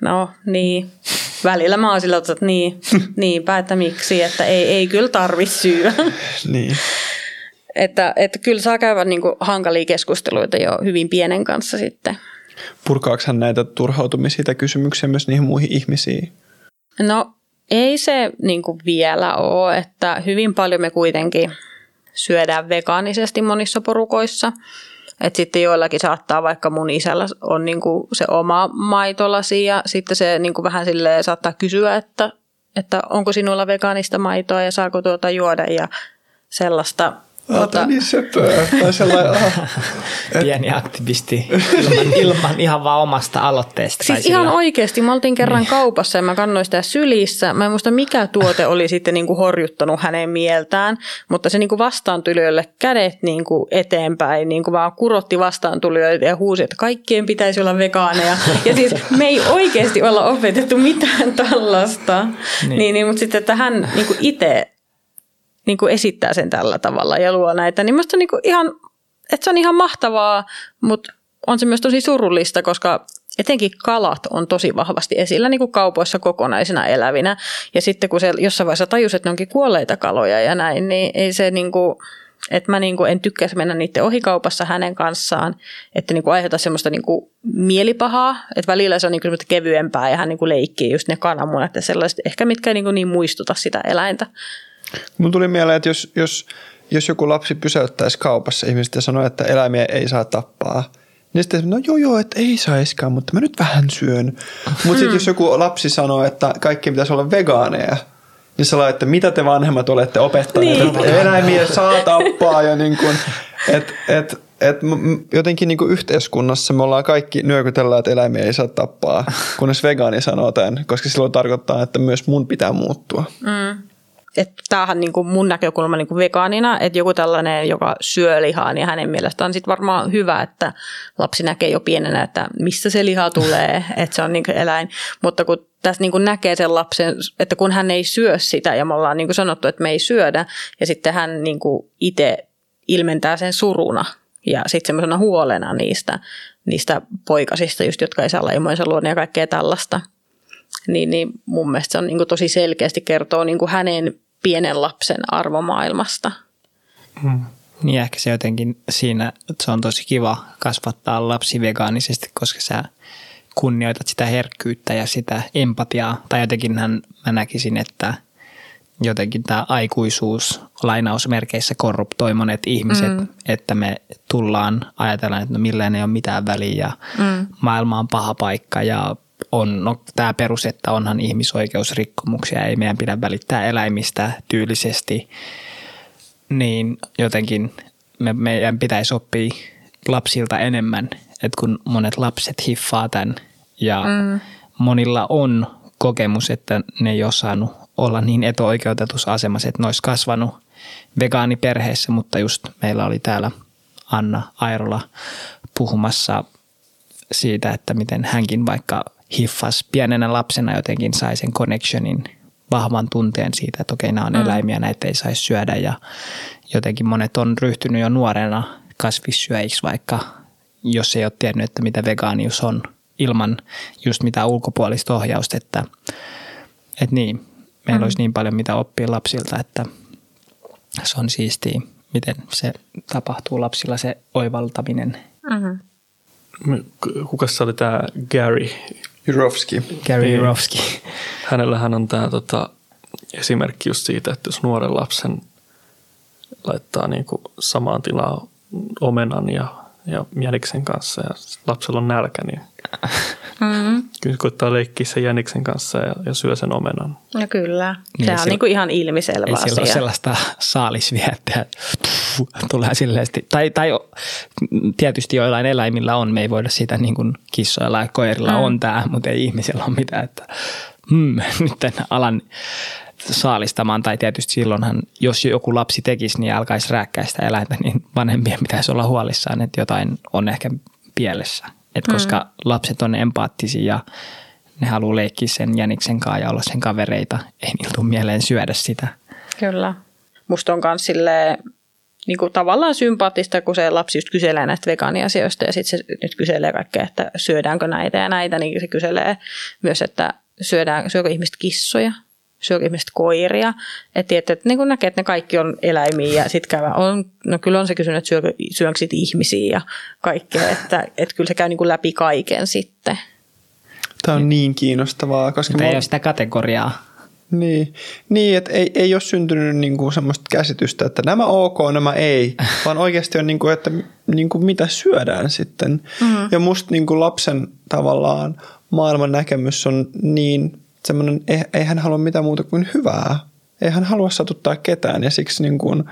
No niin, välillä mä oon sillä, että niin, (laughs) niinpä, että miksi, että ei, ei kyllä tarvi syödä. (laughs)
niin.
Että, että kyllä saa käydä niin kuin hankalia keskusteluita jo hyvin pienen kanssa sitten.
Purkaako hän näitä turhautumisia tai kysymyksiä myös niihin muihin ihmisiin?
No ei se niin kuin vielä ole, että hyvin paljon me kuitenkin syödään vegaanisesti monissa porukoissa – et sitten joillakin saattaa, vaikka mun isällä on niinku se oma maitolasi ja sitten se niinku vähän sille saattaa kysyä, että, että onko sinulla vegaanista maitoa ja saako tuota juoda ja sellaista.
Mutta... niin söpöä. Tai sellainen. (laughs)
Pieni aktivisti ilman, ilman ihan vaan omasta aloitteesta.
Siis ihan sillä... oikeasti. Mä oltiin kerran niin. kaupassa ja mä kannoin sitä sylissä. Mä en muista mikä tuote oli sitten niin kuin horjuttanut hänen mieltään, mutta se niin kuin vastaantulijoille kädet niin kuin eteenpäin, niin kuin vaan kurotti vastaantulijoille ja huusi, että kaikkien pitäisi olla vegaaneja. Ja siis me ei oikeasti olla opetettu mitään tällaista. Niin. Niin, niin, mutta sitten, että hän niin kuin itse niin kuin esittää sen tällä tavalla ja luo näitä, niin musta niin kuin ihan, että se on ihan mahtavaa, mutta on se myös tosi surullista, koska etenkin kalat on tosi vahvasti esillä niin kuin kaupoissa kokonaisina elävinä. Ja sitten kun se jossain vaiheessa tajus, että ne onkin kuolleita kaloja ja näin, niin ei se niin kuin, että mä niin kuin en tykkäisi mennä niiden ohikaupassa hänen kanssaan, että niin kuin aiheuta semmoista niin kuin mielipahaa, että välillä se on niin kuin kevyempää ja hän niin kuin leikkii just ne kananmunat ja sellaiset, ehkä mitkä ei niin, kuin niin muistuta sitä eläintä.
Mun tuli mieleen, että jos, jos, jos joku lapsi pysäyttäisi kaupassa ihmiset ja sanoo, että eläimiä ei saa tappaa, niin sitten no joo joo, että ei saiskaan, mutta mä nyt vähän syön. Mutta sitten hmm. jos joku lapsi sanoo, että kaikki pitäisi olla vegaaneja, niin sä että mitä te vanhemmat olette opettaneet, niin. että eläimiä saa tappaa ja niin kuin, et, et, et jotenkin niin kuin yhteiskunnassa me ollaan kaikki nyökytellään, että eläimiä ei saa tappaa, kunnes vegaani sanoo tämän, koska silloin tarkoittaa, että myös mun pitää muuttua.
Mm. Että tämähän niin kuin mun näkökulma niin kuin vegaanina, että joku tällainen, joka syö lihaa, niin hänen mielestään on sitten varmaan hyvä, että lapsi näkee jo pienenä, että mistä se liha tulee, (laughs) että se on niin kuin eläin. Mutta kun tässä niin kuin näkee sen lapsen, että kun hän ei syö sitä ja me ollaan niin kuin sanottu, että me ei syödä ja sitten hän niin kuin itse ilmentää sen suruna ja sitten semmoisena huolena niistä, niistä poikasista, just, jotka ei saa laimoinsa luonne ja kaikkea tällaista. Niin, niin mun mielestä se on niin kuin tosi selkeästi kertoo niin kuin hänen pienen lapsen arvomaailmasta.
Hmm. Niin ehkä se jotenkin siinä, että se on tosi kiva kasvattaa lapsi vegaanisesti, koska sä kunnioitat sitä herkkyyttä ja sitä empatiaa. Tai jotenkin hän, mä näkisin, että jotenkin tämä aikuisuus lainausmerkeissä korruptoi monet ihmiset, mm. että me tullaan ajatellaan, että no millään ei ole mitään väliä ja mm. maailma on paha paikka ja on no, tämä perus, että onhan ihmisoikeusrikkomuksia, ei meidän pidä välittää eläimistä tyylisesti, niin jotenkin me, meidän pitäisi oppia lapsilta enemmän, että kun monet lapset hiffaa tämän ja mm. monilla on kokemus, että ne ei ole saanut olla niin etuoikeutetussa asemassa, että ne olisi kasvanut vegaaniperheessä, mutta just meillä oli täällä Anna Airola puhumassa siitä, että miten hänkin vaikka hiffas pienenä lapsena jotenkin sai sen connectionin, vahvan tunteen siitä, että okei, nämä on mm. eläimiä, näitä ei saisi syödä ja jotenkin monet on ryhtynyt jo nuorena kasvissyöjiksi, vaikka jos ei ole tiennyt, että mitä vegaanius on ilman just mitä ulkopuolista ohjausta, että, että niin, meillä mm. olisi niin paljon mitä oppia lapsilta, että se on siistiä, miten se tapahtuu lapsilla se oivaltaminen. Mm-hmm.
Kuka se oli tämä Gary?
Jurovski.
Gary niin. Jurovski.
Hänellähän on tämä tota, esimerkki just siitä, että jos nuoren lapsen laittaa niin kuin samaan tilaan omenan ja, ja jäniksen kanssa ja lapsella on nälkä, niin Mm-hmm. Kyllä koittaa leikkiä sen jäniksen kanssa ja, ja syö sen omenan.
No kyllä. Niin, se on niin kuin ihan ilmiselvä ei asia.
Ei ole sellaista saalisviettiä, tulee silleesti. Tai, tai tietysti joillain eläimillä on, me ei voida siitä niin kuin kissoilla ja koirilla mm. on tämä, mutta ei ihmisellä ole mitään, että hmm, (laughs) nyt alan saalistamaan, tai tietysti silloinhan, jos joku lapsi tekisi, niin alkaisi rääkkää sitä eläintä, niin vanhempien pitäisi olla huolissaan, että jotain on ehkä pielessä. Et koska mm. lapset on empaattisia ja ne haluaa leikkiä sen jäniksen kanssa ja olla sen kavereita, ei niillä tule mieleen syödä sitä.
Kyllä. Musta on myös silleen, niin kuin tavallaan sympaattista, kun se lapsi just kyselee näistä vegaaniasioista ja sitten se nyt kyselee kaikkea, että syödäänkö näitä ja näitä, niin se kyselee myös, että syödään, syökö ihmiset kissoja syökö ihmiset koiria. Että, että, että niin näkee, että ne kaikki on eläimiä ja sitten käy, on, no kyllä on se kysynyt, että syökö, syönkö sit ihmisiä ja kaikkea, että, että kyllä se käy niin kuin läpi kaiken sitten.
Tämä on niin kiinnostavaa. Koska
Mutta ei ole sitä kategoriaa.
Niin, niin että ei, ei ole syntynyt niinku semmoista käsitystä, että nämä ok, nämä ei, (laughs) vaan oikeasti on, niinku, että niinku, mitä syödään sitten. Mm-hmm. Ja musta niinku, lapsen tavallaan maailman näkemys on niin semmoinen, ei, ei hän halua mitään muuta kuin hyvää. Ei hän halua satuttaa ketään ja siksi niin kuin,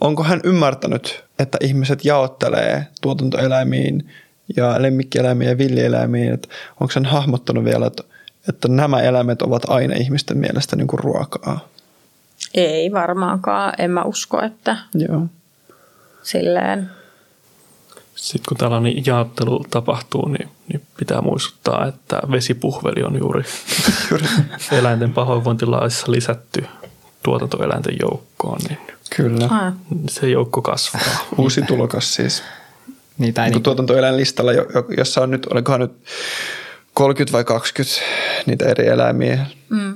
onko hän ymmärtänyt, että ihmiset jaottelee tuotantoeläimiin ja lemmikkieläimiin ja villieläimiin, että onko hän hahmottanut vielä, että, että nämä eläimet ovat aina ihmisten mielestä niin kuin ruokaa?
Ei varmaankaan, en mä usko, että
Joo.
silleen
sitten kun tällainen jaottelu tapahtuu, niin, niin pitää muistuttaa, että vesipuhveli on juuri, (laughs) eläinten pahoinvointilaissa lisätty tuotantoeläinten joukkoon. Niin
Kyllä.
Se joukko kasvaa. (laughs)
Uusi tulokas siis. Niin, tai niin tuotantoeläinlistalla, jossa on nyt, olikohan nyt 30 vai 20 niitä eri eläimiä. Mm.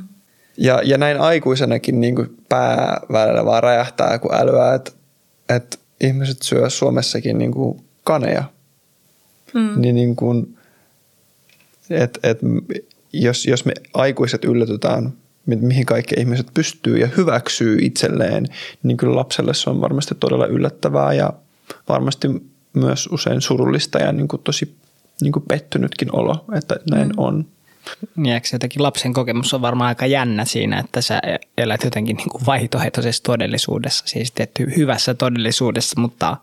Ja, ja näin aikuisenakin niin kuin pää välillä vaan räjähtää, kun älyää, että, että ihmiset syö Suomessakin niin kuin kaneja. Mm. Niin, niin kuin, et, et, jos, jos me aikuiset yllätytään, mihin kaikki ihmiset pystyy ja hyväksyy itselleen, niin kyllä lapselle se on varmasti todella yllättävää ja varmasti myös usein surullista ja niin kuin tosi niin kuin pettynytkin olo, että näin mm. on.
Niin, jotenkin lapsen kokemus on varmaan aika jännä siinä, että sä elät jotenkin niin kuin vaihtoehtoisessa todellisuudessa, siis tietty hyvässä todellisuudessa, mutta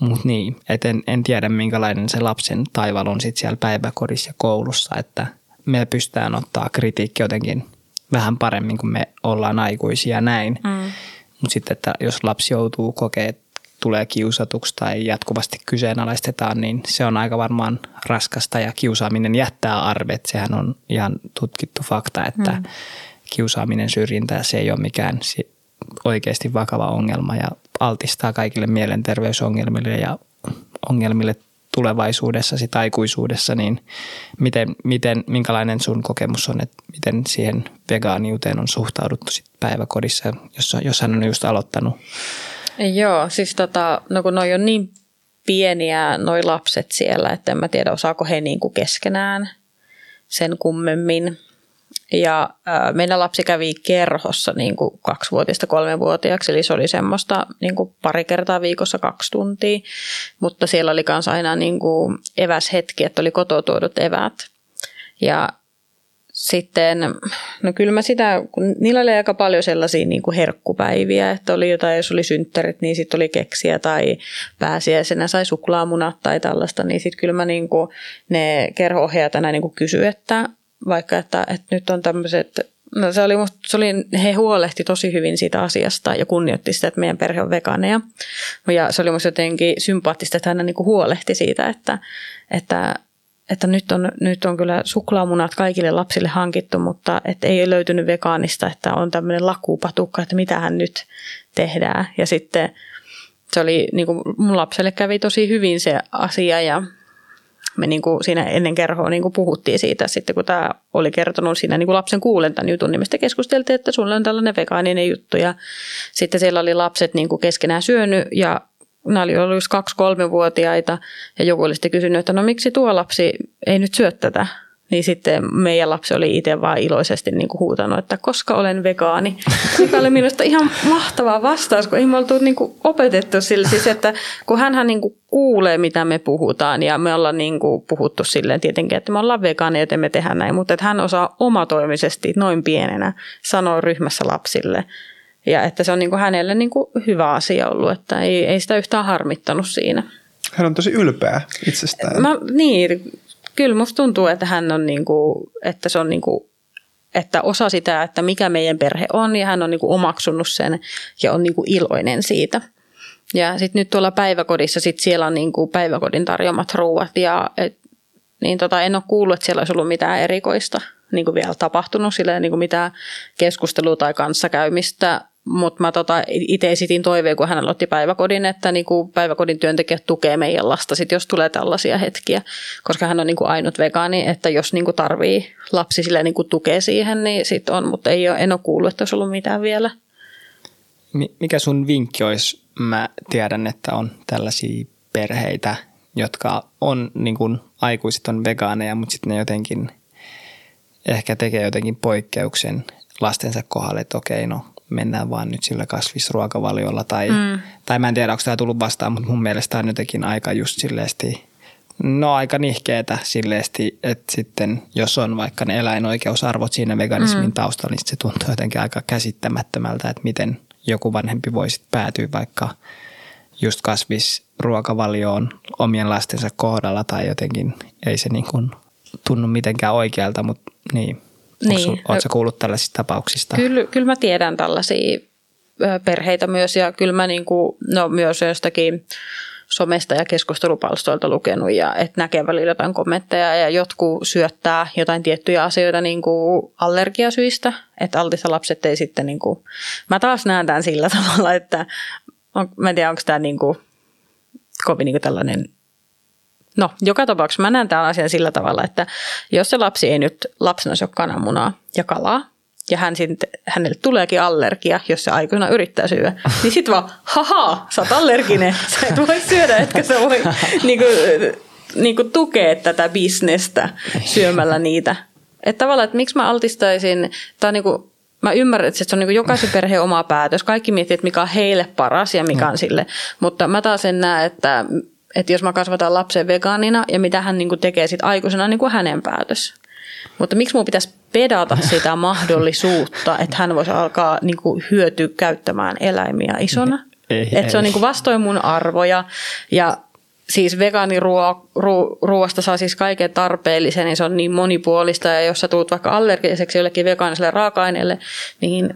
Mutta niin, et en, en tiedä minkälainen se lapsen taival on sitten siellä päiväkodissa ja koulussa, että me pystytään ottaa kritiikki jotenkin vähän paremmin, kun me ollaan aikuisia näin. Mm. Mutta sitten, että jos lapsi joutuu kokea, että tulee kiusatuksi tai jatkuvasti kyseenalaistetaan, niin se on aika varmaan raskasta ja kiusaaminen jättää arvet. Sehän on ihan tutkittu fakta, että mm. kiusaaminen, syrjintä, se ei ole mikään oikeasti vakava ongelma ja altistaa kaikille mielenterveysongelmille ja ongelmille tulevaisuudessa, sit aikuisuudessa, niin miten, miten, minkälainen sun kokemus on, että miten siihen vegaaniuteen on suhtauduttu sit päiväkodissa, jos, jos hän on just aloittanut?
Joo, siis tota, no kun noi on niin pieniä noi lapset siellä, että en mä tiedä osaako he niinku keskenään sen kummemmin. Ja ää, meidän lapsi kävi kerhossa niin kuin kaksivuotista kolmevuotiaaksi, eli se oli semmoista niin kuin pari kertaa viikossa kaksi tuntia. Mutta siellä oli myös aina niin kuin eväshetki, että oli kototuodut evät. Ja sitten, no kyllä mä sitä, kun niillä oli aika paljon sellaisia niin kuin herkkupäiviä, että oli jotain, jos oli synttärit, niin sitten oli keksiä tai pääsiäisenä sai suklaamunat tai tällaista, niin sitten kyllä mä niin kuin, ne kerho-ohjaajat aina niin kysyi, että vaikka että, että nyt on tämmöiset, no se oli, musta, se oli, he huolehti tosi hyvin siitä asiasta ja kunnioitti sitä, että meidän perhe on vegaaneja. Ja se oli musta jotenkin sympaattista, että hän niin huolehti siitä, että, että että nyt on, nyt on kyllä suklaamunat kaikille lapsille hankittu, mutta että ei löytynyt vegaanista, että on tämmöinen lakupatukka, että mitä hän nyt tehdään. Ja sitten se oli, niin kuin mun lapselle kävi tosi hyvin se asia ja me niin kuin siinä ennen kerhoa niin kuin puhuttiin siitä, sitten kun tämä oli kertonut siinä niin kuin lapsen kuulen tämän jutun, niin me keskusteltiin, että sulla on tällainen vegaaninen juttu ja sitten siellä oli lapset niin kuin keskenään syönyt ja nämä oli ollut kaksi-kolmevuotiaita ja joku oli sitten kysynyt, että no miksi tuo lapsi ei nyt syö tätä. Niin sitten meidän lapsi oli itse vaan iloisesti niin kuin huutanut, että koska olen vegaani. (laughs) Mikä oli minusta ihan mahtava vastaus, kun ei me oltu niin kuin opetettu sille. Siis, että kun hän niin kuin kuulee, mitä me puhutaan ja me ollaan niin kuin puhuttu silleen tietenkin, että me ollaan vegaani, joten me tehdään näin. Mutta että hän osaa omatoimisesti noin pienenä sanoa ryhmässä lapsille, ja että se on niin kuin hänelle niin kuin hyvä asia ollut, että ei, ei sitä yhtään harmittanut siinä.
Hän on tosi ylpeä itsestään.
Mä, niin, kyllä musta tuntuu, että hän on niin kuin, että se on niin kuin, että osa sitä, että mikä meidän perhe on ja hän on niin kuin omaksunut sen ja on niin kuin iloinen siitä. Ja sitten nyt tuolla päiväkodissa, sit siellä on niin kuin päiväkodin tarjoamat ruuat ja et, niin tota, en ole kuullut, että siellä olisi ollut mitään erikoista niin kuin vielä tapahtunut, sillä niin kuin mitään keskustelua tai kanssakäymistä mutta mä tota, itse esitin toiveen, kun hän aloitti päiväkodin, että niinku päiväkodin työntekijät tukee meidän lasta, sit jos tulee tällaisia hetkiä. Koska hän on niinku ainut vegaani, että jos niinku tarvii lapsi sille niinku tukea siihen, niin sit on. Mutta ei ole, en ole kuullut, että olisi ollut mitään vielä.
Mikä sun vinkki olisi? Mä tiedän, että on tällaisia perheitä, jotka on, niin kuin aikuiset on vegaaneja, mutta sitten ne jotenkin ehkä tekee jotenkin poikkeuksen lastensa kohdalle, että okei, no mennään vaan nyt sillä kasvisruokavaliolla. Tai, mm. tai mä en tiedä, onko tämä tullut vastaan, mutta mun mielestä on jotenkin aika just silleesti, no aika nihkeetä silleesti, että sitten jos on vaikka ne eläinoikeusarvot siinä veganismin mm. taustalla, niin se tuntuu jotenkin aika käsittämättömältä, että miten joku vanhempi voisi päätyä vaikka just kasvisruokavalioon omien lastensa kohdalla tai jotenkin ei se niin kuin tunnu mitenkään oikealta, mutta niin. Niin. Oletko kuullut tällaisista tapauksista?
Kyllä, kyllä mä tiedän tällaisia perheitä myös ja kyllä mä niin kuin, no, myös jostakin somesta ja keskustelupalstoilta lukenut ja että näkee välillä jotain kommentteja ja jotkut syöttää jotain tiettyjä asioita niin kuin allergiasyistä, että altissa lapset ei sitten niin kuin, mä taas näen tämän sillä (laughs) tavalla, että on, mä en tiedä onko tämä niin kuin, kovin niin kuin tällainen No, joka tapauksessa mä näen tämän asian sillä tavalla, että jos se lapsi ei nyt lapsena syö kananmunaa ja kalaa, ja hän sitten, hänelle tuleekin allergia, jos se aikoina yrittää syödä, (laughs) niin sitten vaan, haha, sä oot allerginen, sä et voi syödä, etkä sä voi niin kuin, (laughs) niin kuin tukea tätä bisnestä syömällä niitä. Että tavallaan, että miksi mä altistaisin, tai niin kuin, mä ymmärrän, että se on niin jokaisen perheen oma päätös. Kaikki miettii, että mikä on heille paras ja mikä on sille. Mutta mä taas en näe, että että jos mä kasvatan lapsen vegaanina ja mitä hän niin kuin tekee sit aikuisena, niin kuin hänen päätös. Mutta miksi mun pitäisi pedata (laughs) sitä mahdollisuutta, että hän voisi alkaa niin kuin hyötyä käyttämään eläimiä isona? (laughs)
Ei,
että
ei.
se on niin kuin vastoin mun arvoja ja siis vegaaniruoasta saa siis kaiken tarpeellisen, niin se on niin monipuolista ja jos sä tuut vaikka allergiseksi jollekin vegaaniselle raaka-aineelle, niin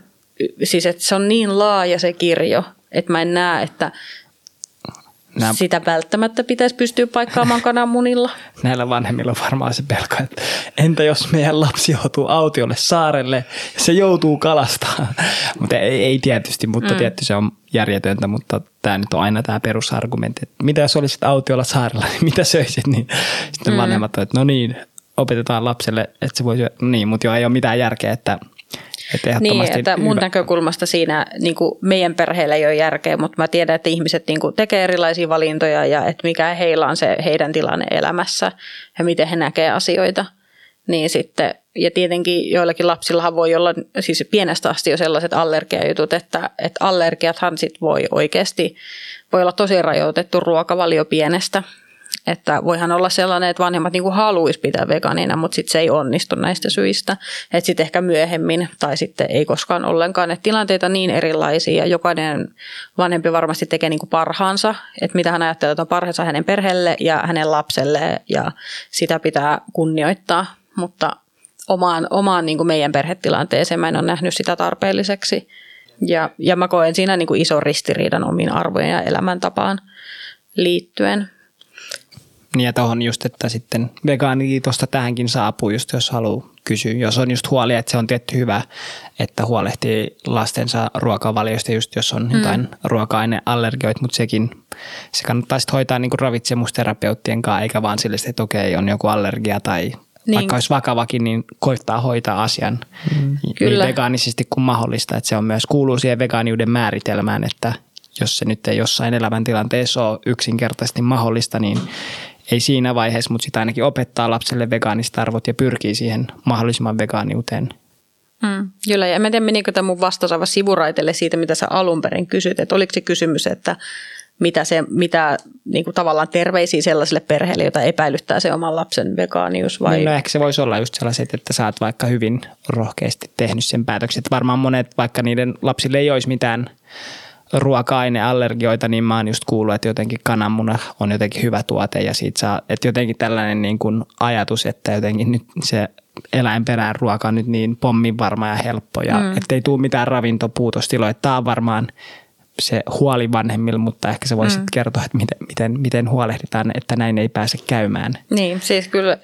siis että se on niin laaja se kirjo, että mä en näe, että
Nämä-
sitä välttämättä pitäisi pystyä paikkaamaan (laughs) kananmunilla.
näillä vanhemmilla on varmaan se pelko, että entä jos meidän lapsi joutuu autiolle saarelle ja se joutuu kalastamaan. (laughs) mutta ei, ei tietysti, mutta mm. tietysti se on järjetöntä, mutta tämä nyt on aina tämä perusargumentti, että mitä jos olisit autiolla saarella, (laughs) niin mitä söisit, niin sitten mm. vanhemmat on, että no niin, opetetaan lapselle, että se voi syödä, niin, mutta jo ei ole mitään järkeä, että, että
Niin, että mun
hyvä-
näkökulmasta siinä niin kuin meidän perheellä ei ole järkeä, mutta mä tiedän, että ihmiset niin kuin tekee erilaisia valintoja ja että mikä heillä on se heidän tilanne elämässä ja miten he näkee asioita. Niin sitten, ja tietenkin joillakin lapsillahan voi olla siis pienestä asti jo sellaiset allergiajutut, että, että allergiathan sit voi oikeasti, voi olla tosi rajoitettu ruokavalio pienestä. Että voihan olla sellainen, että vanhemmat niinku haluaisi pitää vegaanina, mutta sitten se ei onnistu näistä syistä. Että sitten ehkä myöhemmin tai sitten ei koskaan ollenkaan. Että tilanteita niin erilaisia ja jokainen vanhempi varmasti tekee niinku parhaansa. Että mitä hän ajattelee, että on parhaansa hänen perheelle ja hänen lapselle ja sitä pitää kunnioittaa. Mutta omaan, omaan niin meidän perhetilanteeseen mä en ole nähnyt sitä tarpeelliseksi. Ja, ja mä koen siinä niin kuin ison ristiriidan omiin arvojen ja elämäntapaan liittyen.
Niin ja tuohon just, että sitten vegaani tuosta tähänkin saapuu just, jos haluaa kysyä. Jos on just huoli, että se on tietty hyvä, että huolehtii lastensa ruokavaliosta, just jos on jotain mm. ruoka-aineallergioita, mutta sekin, se kannattaa sitten hoitaa niin kuin ravitsemusterapeuttien kanssa, eikä vaan sille, että okei, on joku allergia tai. Niin. vaikka olisi vakavakin, niin koittaa hoitaa asian mm. niin
Kyllä.
vegaanisesti kuin mahdollista. Että se on myös kuuluu siihen vegaaniuden määritelmään, että jos se nyt ei jossain elämäntilanteessa ole yksinkertaisesti mahdollista, niin ei siinä vaiheessa, mutta sitä ainakin opettaa lapselle vegaanista arvot ja pyrkii siihen mahdollisimman vegaaniuteen.
Mm, kyllä, ja mä en tiedä menikö tämä mun vastaus aivan sivuraitelle siitä, mitä sä alun perin kysyt, että oliko se kysymys, että mitä, se, mitä niin kuin tavallaan terveisiä sellaiselle perheelle, jota epäilyttää se oman lapsen vegaanius vai?
Niin, no ehkä se voisi olla just sellaiset, että sä oot vaikka hyvin rohkeasti tehnyt sen päätöksen. Että varmaan monet, vaikka niiden lapsille ei olisi mitään ruoka-aineallergioita, niin mä oon just kuullut, että jotenkin kananmuna on jotenkin hyvä tuote ja siitä saa, että jotenkin tällainen niin kuin ajatus, että jotenkin nyt se eläinperään ruoka on nyt niin pommin varma ja helppo ja mm. ettei tule mitään ravintopuutostiloja. Tämä on varmaan se huoli vanhemmilla, mutta ehkä se voisi mm. kertoa, että miten, miten, miten huolehditaan, että näin ei pääse käymään.
Niin, siis kyllä,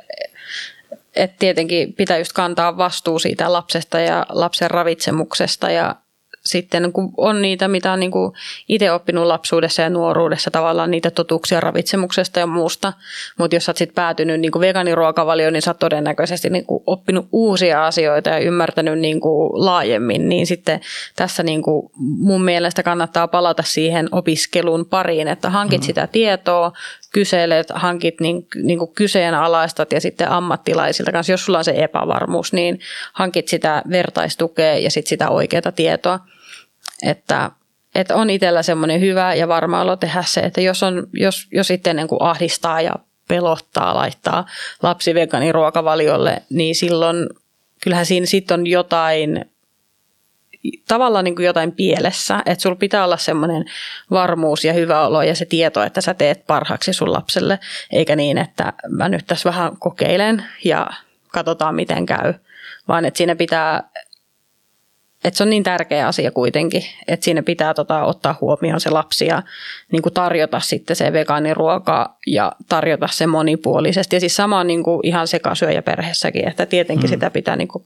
että tietenkin pitää just kantaa vastuu siitä lapsesta ja lapsen ravitsemuksesta ja sitten kun on niitä, mitä on niin kuin itse oppinut lapsuudessa ja nuoruudessa, tavallaan niitä totuuksia ravitsemuksesta ja muusta, mutta jos sä oot sitten päätynyt niin kuin vegaaniruokavalioon, niin sä oot todennäköisesti niin kuin oppinut uusia asioita ja ymmärtänyt niin kuin laajemmin, niin sitten tässä niin kuin mun mielestä kannattaa palata siihen opiskelun pariin, että hankit mm. sitä tietoa, kyselet, hankit niin, niin kuin kyseenalaistat ja sitten ammattilaisilta kanssa, jos sulla on se epävarmuus, niin hankit sitä vertaistukea ja sitten sitä oikeaa tietoa. Että, että on itsellä semmoinen hyvä ja varma olo tehdä se, että jos, on, jos, jos sitten niin kuin ahdistaa ja pelottaa laittaa lapsi vegaaniruokavaliolle, niin silloin kyllähän siinä sitten on jotain tavallaan niin kuin jotain pielessä, että sulla pitää olla semmoinen varmuus ja hyvä olo ja se tieto, että sä teet parhaaksi sun lapselle, eikä niin, että mä nyt tässä vähän kokeilen ja katsotaan miten käy, vaan että siinä pitää, että se on niin tärkeä asia kuitenkin, että siinä pitää tota, ottaa huomioon se lapsi ja niin kuin tarjota sitten se vegaaniruoka ja tarjota se monipuolisesti. Ja siis sama on niin kuin ihan sekasyöjäperheessäkin, että tietenkin mm. sitä pitää niin kuin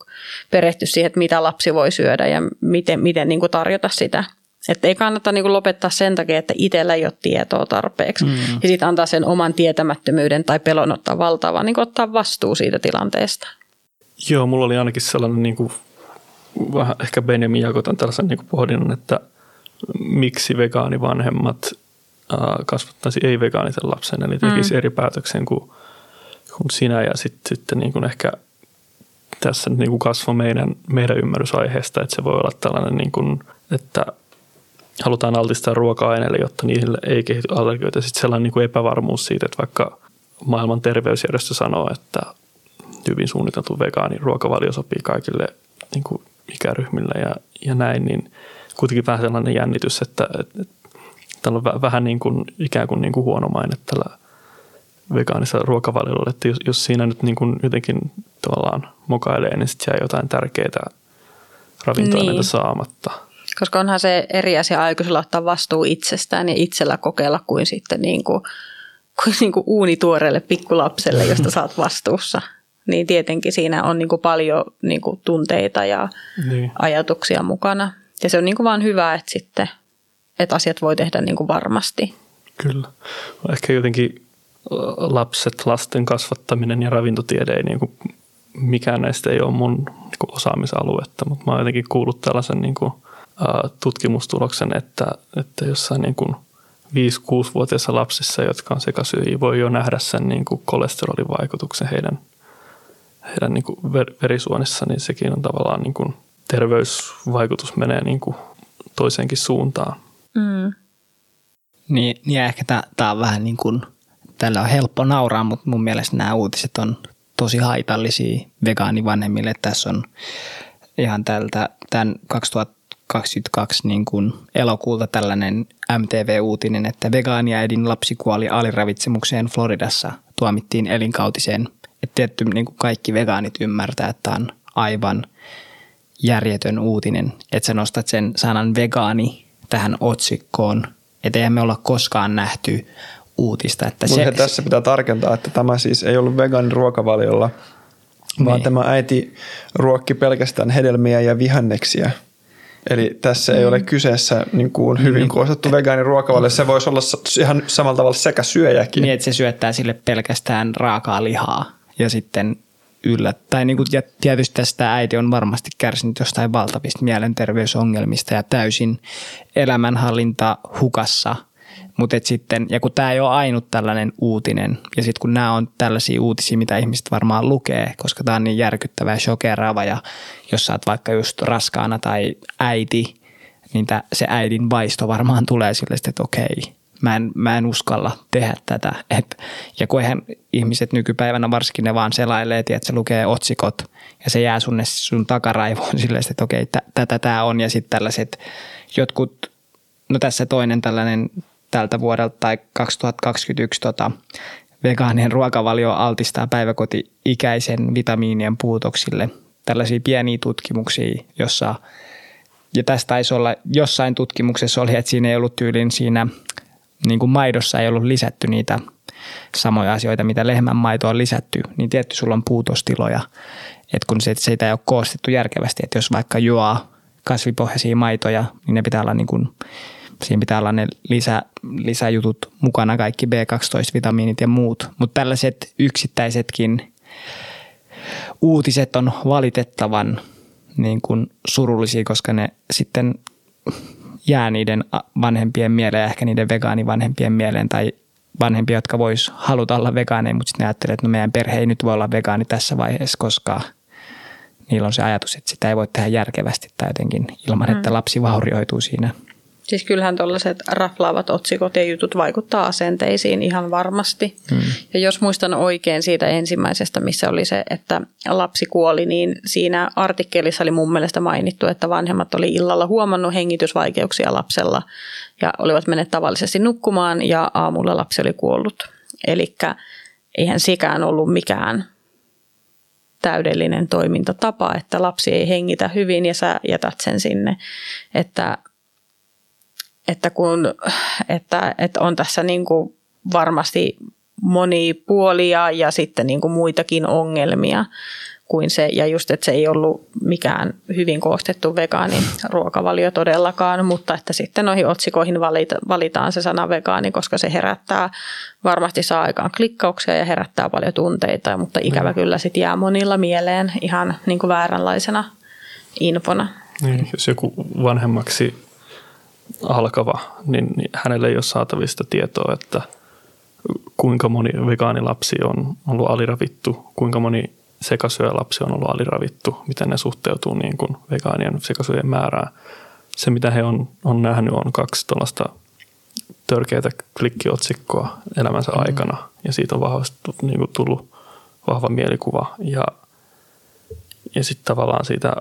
perehtyä siihen, että mitä lapsi voi syödä ja miten, miten niin kuin tarjota sitä. Että ei kannata niin kuin lopettaa sen takia, että itsellä ei ole tietoa tarpeeksi. Mm. Ja sitten antaa sen oman tietämättömyyden tai pelon ottaa valtaa, vaan niin kuin ottaa vastuu siitä tilanteesta.
Joo, mulla oli ainakin sellainen niin kuin, vähän ehkä Benjamin jakotan tällaisen niin pohdinnan, että miksi vegaanivanhemmat kasvattaisi ei-vegaanisen lapsen, eli tekisi mm. eri päätöksen kuin, kuin sinä ja sitten, sitten niin kuin ehkä tässä niin kuin kasvoi meidän, meidän ymmärrysaiheesta, että se voi olla tällainen, niin kuin, että halutaan altistaa ruoka-aineille, jotta niille ei kehity allergioita. Sitten sellainen niin kuin epävarmuus siitä, että vaikka maailman terveysjärjestö sanoo, että hyvin suunniteltu vegaaniruokavalio sopii kaikille niin kuin ikäryhmille ja, ja näin, niin kuitenkin vähän sellainen jännitys, että, että, että tällä on vähän niin kuin, ikään kuin, niin kuin huono maine tällä vegaanisella ruokavaliolla, että jos, jos siinä nyt niin kuin jotenkin tavallaan mokailee, niin sitten jää jotain tärkeitä ravintoaineita niin. saamatta.
Koska onhan se eri asia aikuisella ottaa vastuu itsestään ja itsellä kokeilla kuin sitten niin kuin, (laughs) kuin, niin kuin uunituoreelle pikkulapselle, josta saat vastuussa. Niin tietenkin siinä on niin kuin paljon niin kuin tunteita ja niin. ajatuksia mukana. Ja se on niin kuin vaan hyvä, että sitten että asiat voi tehdä niin kuin varmasti.
Kyllä. Ehkä jotenkin lapset, lasten kasvattaminen ja ravintotiede ei niin kuin, mikään näistä ei ole mun niin kuin osaamisaluetta, mutta mä oon jotenkin kuullut tällaisen niin kuin, tutkimustuloksen, että, että jossain niin kuin 5-6-vuotiaissa lapsissa, jotka on sekasyöjiä, voi jo nähdä sen niin kuin kolesterolin vaikutuksen heidän, heidän niin kuin verisuonissa, niin sekin on tavallaan niin kuin terveysvaikutus menee niin kuin toiseenkin suuntaan. Mm.
Niin, niin ehkä tämä on vähän niin kuin, tällä on helppo nauraa, mutta mun mielestä nämä uutiset on tosi haitallisia vegaanivanhemmille. Tässä on ihan tältä, tämän 2022 niin kuin elokuulta tällainen MTV-uutinen, että vegaaniäidin lapsi kuoli aliravitsemukseen Floridassa, tuomittiin elinkautiseen. Että tietty niin kuin kaikki vegaanit ymmärtää, että tämä on aivan järjetön uutinen, että sä nostat sen sanan vegaani tähän otsikkoon. Että eihän me olla koskaan nähty uutista. Että
se, tässä pitää tarkentaa, että tämä siis ei ollut veganin ruokavaliolla, vaan niin. tämä äiti ruokki pelkästään hedelmiä ja vihanneksia. Eli tässä ei ole mm. kyseessä niin kuin hyvin niin. koostettu vegaani ruokavalio. Se voisi olla ihan samalla tavalla sekä syöjäkin.
Niin, että se syöttää sille pelkästään raakaa lihaa ja sitten yllä. Tai niin kuin, ja tietysti tästä äiti on varmasti kärsinyt jostain valtavista mielenterveysongelmista ja täysin elämänhallinta hukassa. Mutta sitten, ja kun tämä ei ole ainut tällainen uutinen, ja sitten kun nämä on tällaisia uutisia, mitä ihmiset varmaan lukee, koska tämä on niin järkyttävä ja shokeraava, ja jos sä oot vaikka just raskaana tai äiti, niin se äidin vaisto varmaan tulee sille, että okei, mä en, mä en uskalla tehdä tätä. Et, ja kun eihän ihmiset nykypäivänä varsinkin ne vaan selailee, että se lukee otsikot ja se jää sunne sun takaraivoon (laughs) silleen, että okei, tätä tämä on ja sitten tällaiset jotkut, no tässä toinen tällainen tältä vuodelta tai 2021 tota, vegaanien ruokavalio altistaa päiväkoti-ikäisen vitamiinien puutoksille. Tällaisia pieniä tutkimuksia, jossa ja tästä taisi olla jossain tutkimuksessa oli, että siinä ei ollut tyylin siinä niin kuin maidossa ei ollut lisätty niitä samoja asioita, mitä lehmän maito on lisätty, niin tietty sulla on puutostiloja, että kun se, siitä ei ole koostettu järkevästi, että jos vaikka juo kasvipohjaisia maitoja, niin ne pitää olla niin kuin, siinä pitää olla ne lisä, lisäjutut mukana, kaikki B12-vitamiinit ja muut, mutta tällaiset yksittäisetkin uutiset on valitettavan niin kuin surullisia, koska ne sitten jää niiden vanhempien mieleen, ehkä niiden vegaanivanhempien mieleen tai vanhempia, jotka vois haluta olla vegaaneja, mutta sitten ne ajattelee, että no meidän perhe ei nyt voi olla vegaani tässä vaiheessa, koska niillä on se ajatus, että sitä ei voi tehdä järkevästi tai jotenkin ilman, mm. että lapsi vaurioituu siinä
Siis kyllähän tuollaiset raflaavat otsikot ja jutut vaikuttaa asenteisiin ihan varmasti. Hmm. Ja jos muistan oikein siitä ensimmäisestä, missä oli se, että lapsi kuoli, niin siinä artikkelissa oli mun mielestä mainittu, että vanhemmat oli illalla huomannut hengitysvaikeuksia lapsella ja olivat menneet tavallisesti nukkumaan ja aamulla lapsi oli kuollut. Eli eihän sikään ollut mikään täydellinen toimintatapa, että lapsi ei hengitä hyvin ja sä jätät sen sinne. Että että, kun, että, että on tässä niin kuin varmasti monipuolia ja sitten niin kuin muitakin ongelmia kuin se, ja just, että se ei ollut mikään hyvin koostettu vegaani ruokavalio todellakaan, mutta että sitten noihin otsikoihin valita, valitaan se sana vegaani, koska se herättää, varmasti saa aikaan klikkauksia ja herättää paljon tunteita, mutta ikävä mm. kyllä sitten jää monilla mieleen ihan niin kuin vääränlaisena infona.
Niin, jos joku vanhemmaksi alkava, niin, hänelle ei ole saatavista tietoa, että kuinka moni vegaanilapsi on ollut aliravittu, kuinka moni sekasyöjälapsi on ollut aliravittu, miten ne suhteutuu niin kuin vegaanien sekasyöjen määrään. Se, mitä he on, on nähnyt, on kaksi tuollaista törkeitä klikkiotsikkoa elämänsä mm. aikana, ja siitä on vahvasti niin kuin tullut vahva mielikuva. Ja, ja sitten tavallaan siitä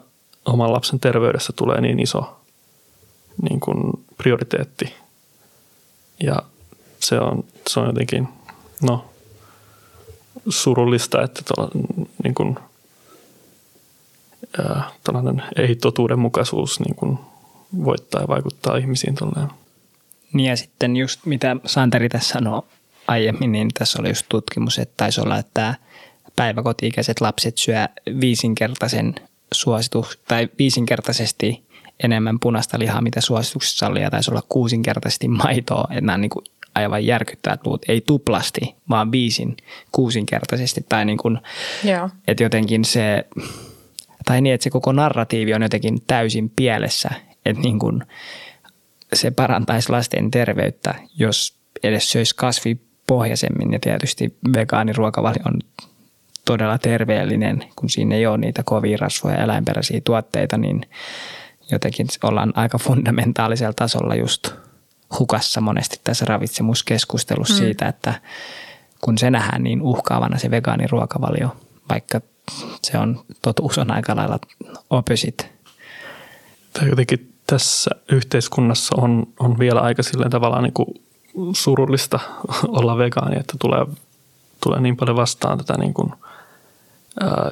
oman lapsen terveydessä tulee niin iso niin kuin prioriteetti, ja se on, se on jotenkin, no, surullista, että tuolla, niin kuin, ää, tällainen ei-totuudenmukaisuus niin kuin voittaa ja vaikuttaa ihmisiin. Tolleen.
Niin ja sitten just mitä Santeri tässä sanoi aiemmin, niin tässä oli just tutkimus, että taisi olla, että päiväkoti-ikäiset lapset syö viisinkertaisen suositus, tai viisinkertaisesti enemmän punaista lihaa, mitä suosituksessa oli, ja taisi olla kuusinkertaisesti maitoa, että nämä on niin kuin aivan järkyttävät luvut, ei tuplasti, vaan viisin, kuusinkertaisesti, tai niin kuin,
Joo.
että jotenkin se, tai niin, että se koko narratiivi on jotenkin täysin pielessä, että niin kuin se parantaisi lasten terveyttä, jos edes söisi kasvipohjaisemmin, ja tietysti vegaaniruokavalio on todella terveellinen, kun siinä ei ole niitä kovia rasvoja ja eläinperäisiä tuotteita, niin jotenkin ollaan aika fundamentaalisella tasolla just hukassa monesti tässä ravitsemuskeskustelussa mm. siitä, että kun se nähdään niin uhkaavana se vegaaniruokavalio, vaikka se on, totuus on aika lailla opposite.
Tai jotenkin tässä yhteiskunnassa on, on vielä aika silleen tavallaan niin kuin surullista olla vegaani, että tulee, tulee niin paljon vastaan tätä niin kuin –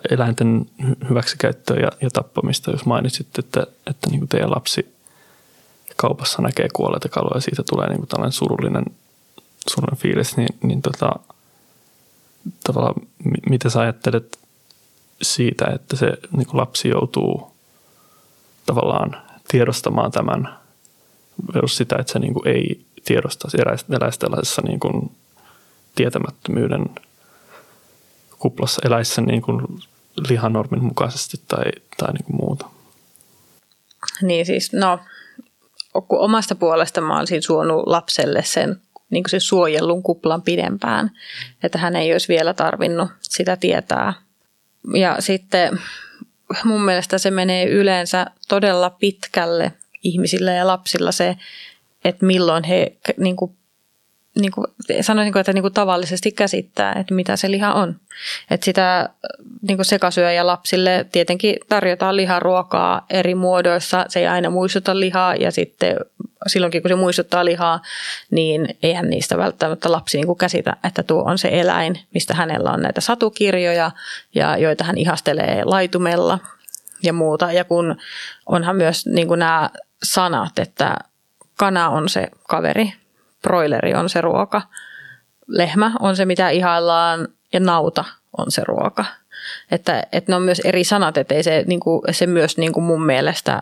eläinten hyväksikäyttöä ja, ja tappamista, jos mainitsit, että, että niin kuin teidän lapsi kaupassa näkee kuolleita kaloja ja siitä tulee niin kuin tällainen surullinen, surullinen fiilis, niin, niin tota, tavallaan mitä sä ajattelet siitä, että se niin kuin lapsi joutuu tavallaan tiedostamaan tämän versus sitä, että se niin kuin ei tiedostaisi eläisi tällaisessa niin kuin tietämättömyyden – kuplassa eläissä niin kuin lihanormin mukaisesti tai, tai niin kuin muuta.
Niin siis, no omasta puolesta mä olisin suonut lapselle sen, niin kuin sen suojellun kuplan pidempään, että hän ei olisi vielä tarvinnut sitä tietää. Ja sitten mun mielestä se menee yleensä todella pitkälle ihmisillä ja lapsilla se, että milloin he niin kuin niin kuin, sanoisinko, että niin kuin tavallisesti käsittää, että mitä se liha on. Että sitä niin kuin sekasyöjä lapsille tietenkin tarjotaan liharuokaa eri muodoissa. Se ei aina muistuta lihaa ja sitten silloinkin kun se muistuttaa lihaa, niin eihän niistä välttämättä lapsi niin kuin käsitä, että tuo on se eläin, mistä hänellä on näitä satukirjoja ja joita hän ihastelee laitumella ja muuta. Ja kun onhan myös niin kuin nämä sanat, että kana on se kaveri, broileri on se ruoka, lehmä on se, mitä ihaillaan, ja nauta on se ruoka. Että, että ne on myös eri sanat, että ei se, niin kuin, se myös niin kuin mun mielestä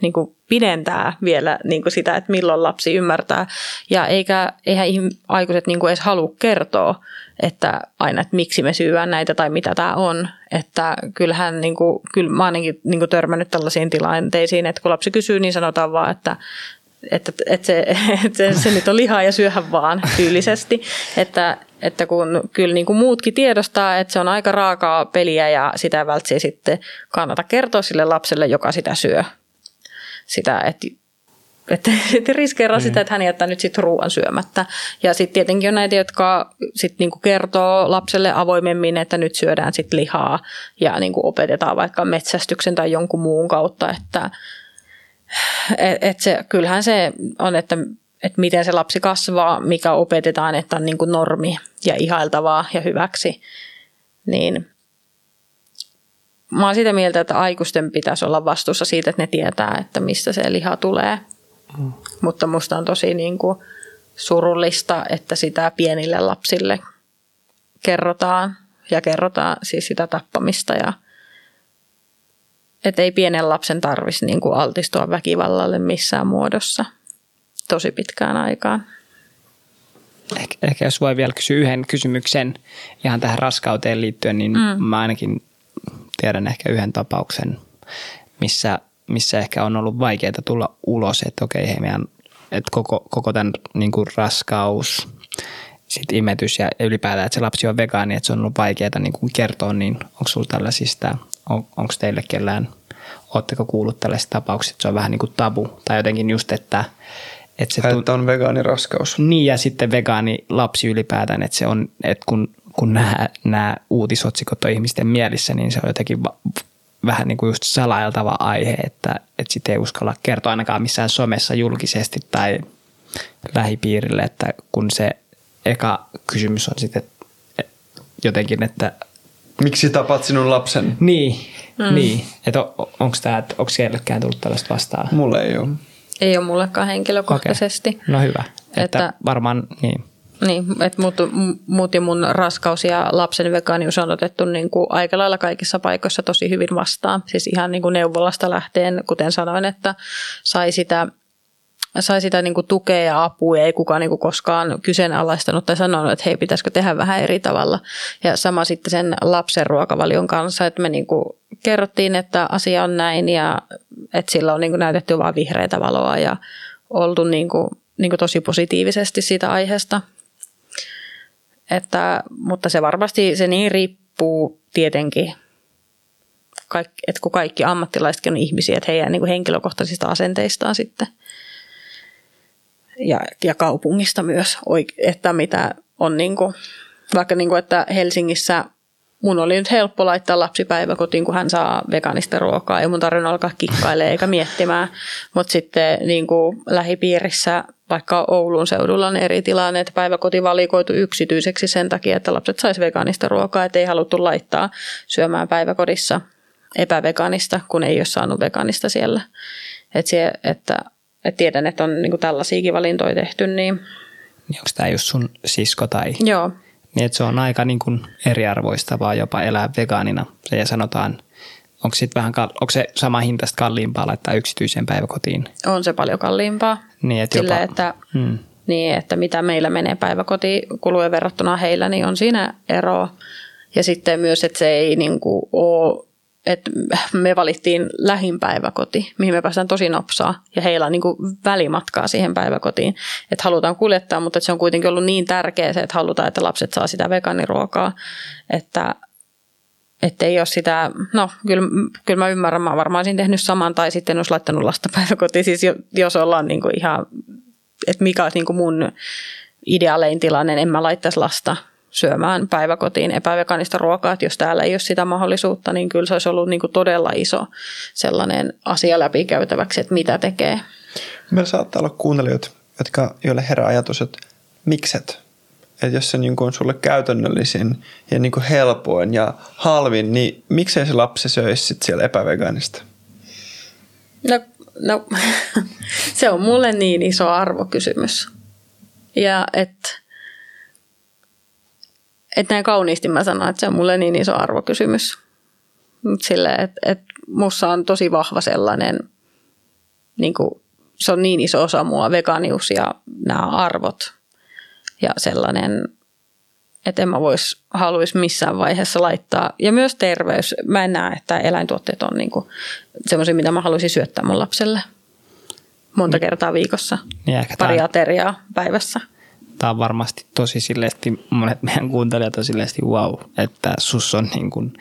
niin kuin pidentää vielä niin kuin sitä, että milloin lapsi ymmärtää. Ja eikä, eihän aikuiset niin kuin edes halua kertoa, että aina, että miksi me syödään näitä tai mitä tämä on. Että kyllähän, niin kuin, kyllä mä ainakin niin kuin törmännyt tällaisiin tilanteisiin, että kun lapsi kysyy, niin sanotaan vaan, että että, että, se, (laughs) että se, nyt on lihaa ja syöhän vaan tyylisesti. Että, että kun kyllä niin kuin muutkin tiedostaa, että se on aika raakaa peliä ja sitä välttämättä sitten kannata kertoa sille lapselle, joka sitä syö. Sitä, että että sitten riskeeraa mm. sitä, että hän jättää nyt sitten ruoan syömättä. Ja sitten tietenkin on näitä, jotka sitten niinku kertoo lapselle avoimemmin, että nyt syödään sitten lihaa ja niinku opetetaan vaikka metsästyksen tai jonkun muun kautta, että et, et se, kyllähän se on, että, että miten se lapsi kasvaa, mikä opetetaan, että on niin kuin normi ja ihailtavaa ja hyväksi. Niin mä oon sitä mieltä, että aikuisten pitäisi olla vastuussa siitä, että ne tietää, että mistä se liha tulee. Mm. Mutta musta on tosi niin kuin surullista, että sitä pienille lapsille kerrotaan ja kerrotaan siis sitä tappamista ja – että ei pienen lapsen tarvitsisi niin kuin altistua väkivallalle missään muodossa tosi pitkään aikaan.
Ehkä, ehkä jos voi vielä kysyä yhden kysymyksen ihan tähän raskauteen liittyen, niin mm. mä ainakin tiedän ehkä yhden tapauksen, missä, missä ehkä on ollut vaikeaa tulla ulos, että okei, hei, meidän, että koko, koko tämän niin kuin raskaus, sit imetys ja ylipäätään, että se lapsi on vegaani, että se on ollut vaikeaa niin kuin kertoa, niin onko sinulla tällaisista on, onko teille kellään, oletteko kuullut tällaisista tapauksista, että se on vähän niin kuin tabu tai jotenkin just, että
että, se että on vegaaniraskaus.
Niin ja sitten vegaani lapsi ylipäätään, että se on, että kun, kun nämä, nämä uutisotsikot on ihmisten mielissä, niin se on jotenkin va, vähän niin kuin just salailtava aihe, että, että sitten ei uskalla kertoa ainakaan missään somessa julkisesti tai lähipiirille, että kun se eka kysymys on sitten jotenkin, että
Miksi tapat sinun lapsen?
niin, mm. niin että onko tämä, onko kellekään tullut tällaista vastaan?
Mulle ei ole.
Ei ole mullekaan henkilökohtaisesti.
Okay. No hyvä. Että,
Että-
varmaan, niin.
Niin, että mut, muutin mun raskaus ja lapsen vegaanius on otettu niin kuin aika lailla kaikissa paikoissa tosi hyvin vastaan. Siis ihan niin kuin neuvolasta lähtien, kuten sanoin, että sai sitä, sai sitä niin kuin tukea ja apua ja ei kukaan niin kuin koskaan kyseenalaistanut tai sanonut, että hei, pitäisikö tehdä vähän eri tavalla. Ja sama sitten sen lapsen ruokavalion kanssa, että me niin kuin kerrottiin, että asia on näin ja että sillä on niin kuin näytetty vain vihreitä valoa ja oltu niin kuin, niin kuin tosi positiivisesti siitä aiheesta. Että, mutta se varmasti se niin riippuu tietenkin, kaikki, että kun kaikki ammattilaisetkin on ihmisiä, että heidän niin kuin henkilökohtaisista asenteistaan sitten. Ja, ja kaupungista myös, että mitä on niin kuin, vaikka niin kuin, että Helsingissä mun oli nyt helppo laittaa lapsi päiväkotiin, kun hän saa veganista ruokaa. Ei mun tarvinnut alkaa kikkailemaan eikä miettimään. Mutta sitten niin kuin lähipiirissä, vaikka Oulun seudulla on eri tilanne, että päiväkoti valikoitu yksityiseksi sen takia, että lapset sais veganista ruokaa, että ei haluttu laittaa syömään päiväkodissa epäveganista, kun ei ole saanut veganista siellä. Et se, että, et tiedän, että on niin kuin tällaisiakin valintoja tehty, niin
niin onko tämä just sun sisko tai
joo,
niin, että se on aika niin kuin eriarvoistavaa jopa elää vegaanina. Ja sanotaan, onko, sit vähän, kal- onko se sama hintaista kalliimpaa laittaa yksityiseen päiväkotiin?
on se paljon kalliimpaa.
Niin, että
Sillä,
jopa,
että
hmm.
niin että mitä meillä menee päiväkotikulujen verrattuna heillä, niin on siinä eroa. Ja sitten myös, että se ei niin kuin ole, että me valittiin lähimpäiväkoti, mihin me päästään tosi nopsaa, ja heillä on niin kuin välimatkaa siihen päiväkotiin, että halutaan kuljettaa, mutta se on kuitenkin ollut niin tärkeä se, että halutaan, että lapset saa sitä vegaaniruokaa, että että ei ole sitä, no kyllä, kyllä mä ymmärrän, mä varmaan olisin tehnyt saman tai sitten en olisi laittanut lasta (laughs) päiväkotiin, siis jo- jos ollaan niin kuin ihan, että mikä olisi niin kuin mun ideaalein tilanne, en mä laittaisi lasta syömään päiväkotiin epävegaanista ruokaa, että jos täällä ei ole sitä mahdollisuutta, niin kyllä se olisi ollut niin kuin todella iso sellainen asia läpikäytäväksi, että mitä tekee.
Meillä saattaa olla kuuntelijoita, jotka, joille herää ajatus, että mikset? Että jos se niin kuin on sulle käytännöllisin ja niin kuin helpoin ja halvin, niin miksei se lapsi söisi sit siellä epävegaanista?
No, no (laughs) se on mulle niin iso arvokysymys. Ja että et näin kauniisti mä sanon, että se on mulle niin iso arvokysymys. Sille, että et mussa on tosi vahva sellainen, niin kuin, se on niin iso osa mua, veganius ja nämä arvot. Ja sellainen, että en mä vois, haluaisi missään vaiheessa laittaa. Ja myös terveys. Mä en näe, että eläintuotteet on niinku semmoisia, mitä mä haluaisin syöttää mun lapselle monta kertaa viikossa.
Niin
Pari ateriaa päivässä.
Tämä on varmasti tosi silleesti, monet meidän kuuntelijat on silleesti wow, että sus on niin kuin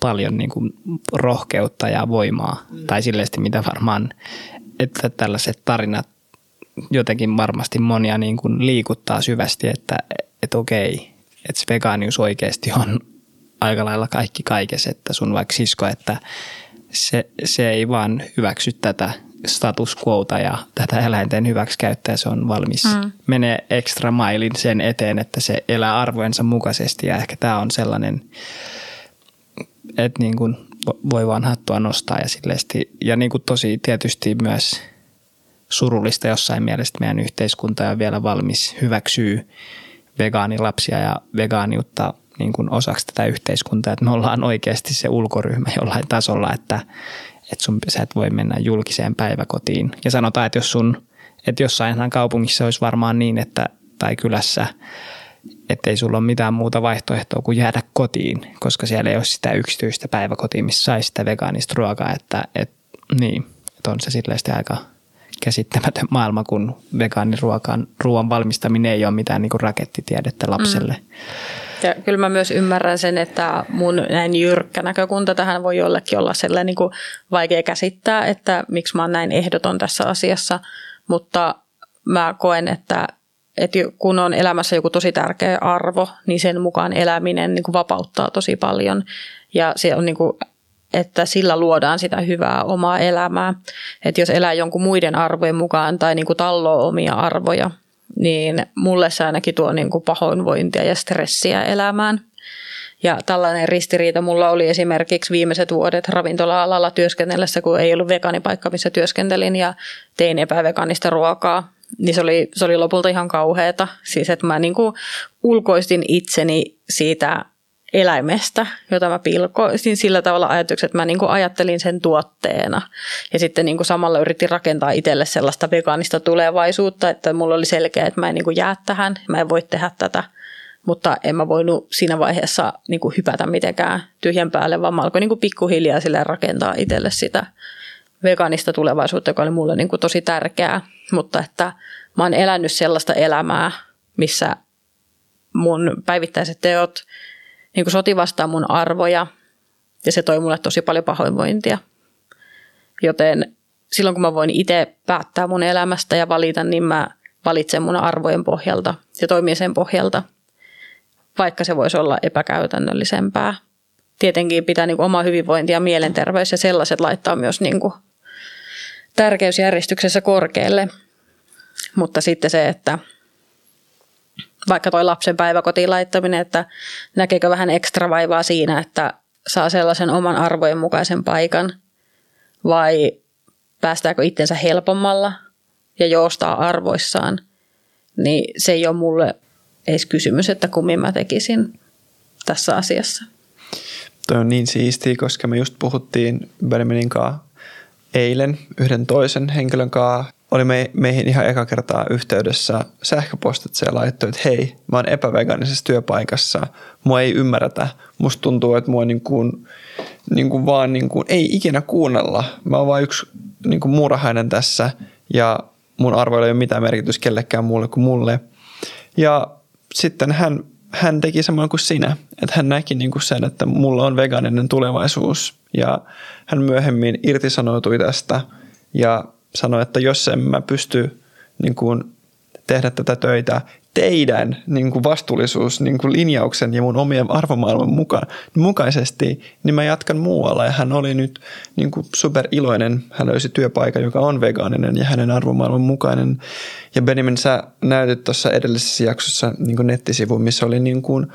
paljon niin kuin rohkeutta ja voimaa. Mm. Tai silleesti mitä varmaan, että tällaiset tarinat jotenkin varmasti monia niin kuin liikuttaa syvästi, että, että okei, että se vegaanius oikeasti on aika lailla kaikki kaikessa, että sun vaikka sisko, että se, se ei vaan hyväksy tätä status quota ja tätä eläinten hyväksikäyttöä, se on valmis mm. menee extra mailin sen eteen, että se elää arvojensa mukaisesti ja ehkä tämä on sellainen, että niin kuin voi vaan hattua nostaa ja silleesti, ja niin kuin tosi tietysti myös surullista jossain mielessä, meidän yhteiskunta on vielä valmis hyväksyy vegaanilapsia ja vegaaniutta niin kuin osaksi tätä yhteiskuntaa, että me ollaan oikeasti se ulkoryhmä jollain tasolla, että, että sun, sä et voi mennä julkiseen päiväkotiin. Ja sanotaan, että jos sun, että jossain kaupungissa olisi varmaan niin, että, tai kylässä, että ei sulla ole mitään muuta vaihtoehtoa kuin jäädä kotiin, koska siellä ei ole sitä yksityistä päiväkotia, missä saisi sitä vegaanista ruokaa, että, että niin, että on se silleen aika käsittämätön maailma, kun vegaaniruokan ruoan valmistaminen ei ole mitään niin kuin rakettitiedettä lapselle. Mm.
Ja kyllä mä myös ymmärrän sen, että mun näin jyrkkä näkökunta tähän voi jollekin olla sellainen niin kuin vaikea käsittää, että miksi mä oon näin ehdoton tässä asiassa, mutta mä koen, että, että kun on elämässä joku tosi tärkeä arvo, niin sen mukaan eläminen niin kuin vapauttaa tosi paljon ja se on niin kuin että sillä luodaan sitä hyvää omaa elämää. Että jos elää jonkun muiden arvojen mukaan tai niin kuin talloo omia arvoja, niin mulle se ainakin tuo niin kuin pahoinvointia ja stressiä elämään. Ja tällainen ristiriita mulla oli esimerkiksi viimeiset vuodet ravintola-alalla työskennellessä, kun ei ollut vegaanipaikka, missä työskentelin ja tein epävegaanista ruokaa. Niin se oli, se oli lopulta ihan kauheata. Siis että mä niin kuin ulkoistin itseni siitä eläimestä, jota mä pilkoisin sillä tavalla ajatukset, että mä niin kuin ajattelin sen tuotteena. Ja sitten niin kuin samalla yritin rakentaa itselle sellaista vegaanista tulevaisuutta, että mulla oli selkeä, että mä en niin kuin jää tähän, mä en voi tehdä tätä. Mutta en mä voinut siinä vaiheessa niin kuin hypätä mitenkään tyhjän päälle, vaan mä alkoin niin kuin pikkuhiljaa sille rakentaa itselle sitä vegaanista tulevaisuutta, joka oli mulle niin kuin tosi tärkeää. Mutta että mä oon elänyt sellaista elämää, missä mun päivittäiset teot – niin kuin soti vastaan mun arvoja ja se toi mulle tosi paljon pahoinvointia. Joten silloin kun mä voin itse päättää mun elämästä ja valita, niin mä valitsen mun arvojen pohjalta ja toimien sen pohjalta, vaikka se voisi olla epäkäytännöllisempää. Tietenkin pitää niin kuin oma hyvinvointi ja mielenterveys ja sellaiset laittaa myös niin kuin tärkeysjärjestyksessä korkealle. Mutta sitten se, että vaikka toi lapsen päiväkotiin laittaminen, että näkeekö vähän ekstra vaivaa siinä, että saa sellaisen oman arvojen mukaisen paikan vai päästääkö itsensä helpommalla ja joostaa arvoissaan, niin se ei ole mulle edes kysymys, että kummin mä tekisin tässä asiassa.
Toi on niin siistiä, koska me just puhuttiin Benjaminin kanssa eilen yhden toisen henkilön kanssa oli me, meihin ihan eka kertaa yhteydessä sähköpostitse ja laittoi, että hei, mä oon epäveganisessa työpaikassa, mua ei ymmärretä, musta tuntuu, että mua niin kuin, niin kuin vaan niin kuin, ei ikinä kuunnella, mä oon vain yksi niin kuin muurahainen tässä ja mun arvoilla ei ole mitään merkitys kellekään muulle kuin mulle. Ja sitten hän, hän teki samoin kuin sinä, että hän näki niin kuin sen, että mulla on vegaaninen tulevaisuus. Ja hän myöhemmin irtisanoutui tästä ja sanoi, että jos en mä pysty niin kuin, tehdä tätä töitä teidän niin kuin vastuullisuus niin kuin linjauksen ja mun omien arvomaailman mukaan, mukaisesti, niin mä jatkan muualla. Ja hän oli nyt niin kuin super iloinen. Hän löysi työpaikan, joka on vegaaninen ja hänen arvomaailman mukainen. Ja Benjamin, sä näytit tuossa edellisessä jaksossa niin kuin nettisivu, missä oli niin kuin,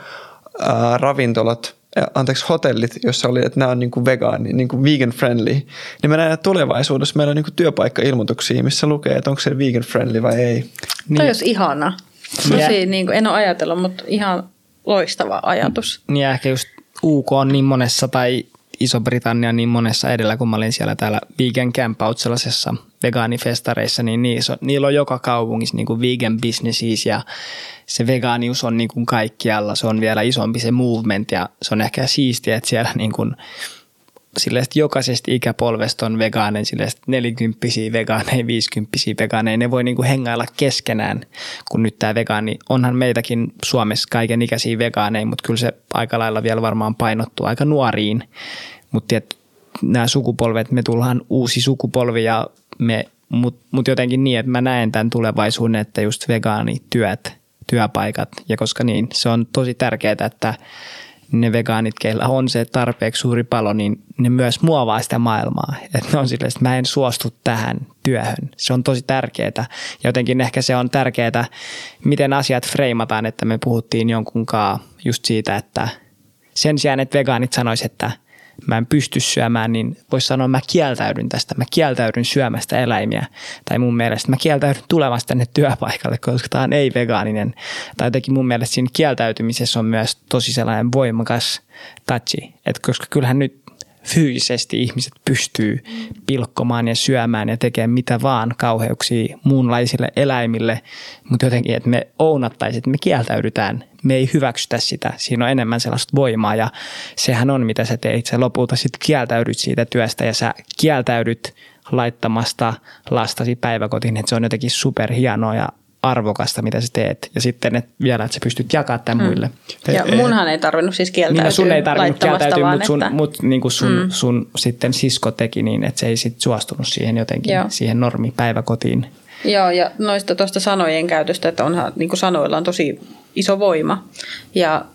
ää, ravintolat anteeksi, hotellit, jossa oli, että nämä on niin kuin vegaani, niin kuin vegan friendly, niin mä näen, että tulevaisuudessa meillä on niin kuin työpaikka-ilmoituksia, missä lukee, että onko se vegan friendly vai ei.
Niin. Toi olisi ihana. Tosi, yeah. niin kuin, en ole ajatellut, mutta ihan loistava ajatus.
Niin ehkä just UK on niin monessa tai Iso-Britannia niin monessa edellä, kun mä olin siellä täällä Vegan Camp Out sellaisessa vegaanifestareissa, niin niissä, niillä on joka kaupungissa niin kuin vegan businesses ja se vegaanius on niin kuin kaikkialla. Se on vielä isompi se movement ja se on ehkä siistiä, että siellä niin kuin sille, että jokaisesta ikäpolvesta on vegaaneja, sille, että nelikymppisiä vegaaneja, viisikymppisiä vegaaneja, ne voi niin kuin hengailla keskenään, kun nyt tämä vegaani, onhan meitäkin Suomessa kaiken ikäisiä vegaaneja, mutta kyllä se aika lailla vielä varmaan painottuu aika nuoriin, mutta nämä sukupolvet, me tullaan uusi sukupolvi ja me, mutta mut jotenkin niin, että mä näen tämän tulevaisuuden, että just vegaanityöt, työpaikat ja koska niin, se on tosi tärkeää, että ne vegaanit, keillä on se tarpeeksi suuri palo, niin ne myös muovaa sitä maailmaa. Että ne on silleen, että mä en suostu tähän työhön. Se on tosi tärkeää. Jotenkin ehkä se on tärkeää, miten asiat freimataan, että me puhuttiin jonkunkaan just siitä, että sen sijaan, että vegaanit sanoisivat, että – mä en pysty syömään, niin voisi sanoa, että mä kieltäydyn tästä, mä kieltäydyn syömästä eläimiä. Tai mun mielestä mä kieltäydyn tulemasta tänne työpaikalle, koska tämä on ei-vegaaninen. Tai jotenkin mun mielestä siinä kieltäytymisessä on myös tosi sellainen voimakas touchi. Että koska kyllähän nyt fyysisesti ihmiset pystyy pilkkomaan ja syömään ja tekemään mitä vaan kauheuksia muunlaisille eläimille, mutta jotenkin, että me ounattaisiin, että me kieltäydytään, me ei hyväksytä sitä, siinä on enemmän sellaista voimaa ja sehän on mitä sä teet, sä lopulta sitten kieltäydyt siitä työstä ja sä kieltäydyt laittamasta lastasi päiväkotiin, että se on jotenkin superhienoa ja arvokasta, mitä sä teet. Ja sitten että vielä, että sä pystyt jakamaan tämän hmm. muille.
Ja munhan ei tarvinnut siis kieltäytyä
niin, sun ei tarvinnut kieltäytyä, mutta sun, että... mut, niin kuin sun, hmm. sun sitten sisko teki niin, että se ei sitten suostunut siihen jotenkin, Joo. siihen normipäiväkotiin.
Joo, ja noista tuosta sanojen käytöstä, että onhan, niin kuin sanoilla on tosi iso voima. Ja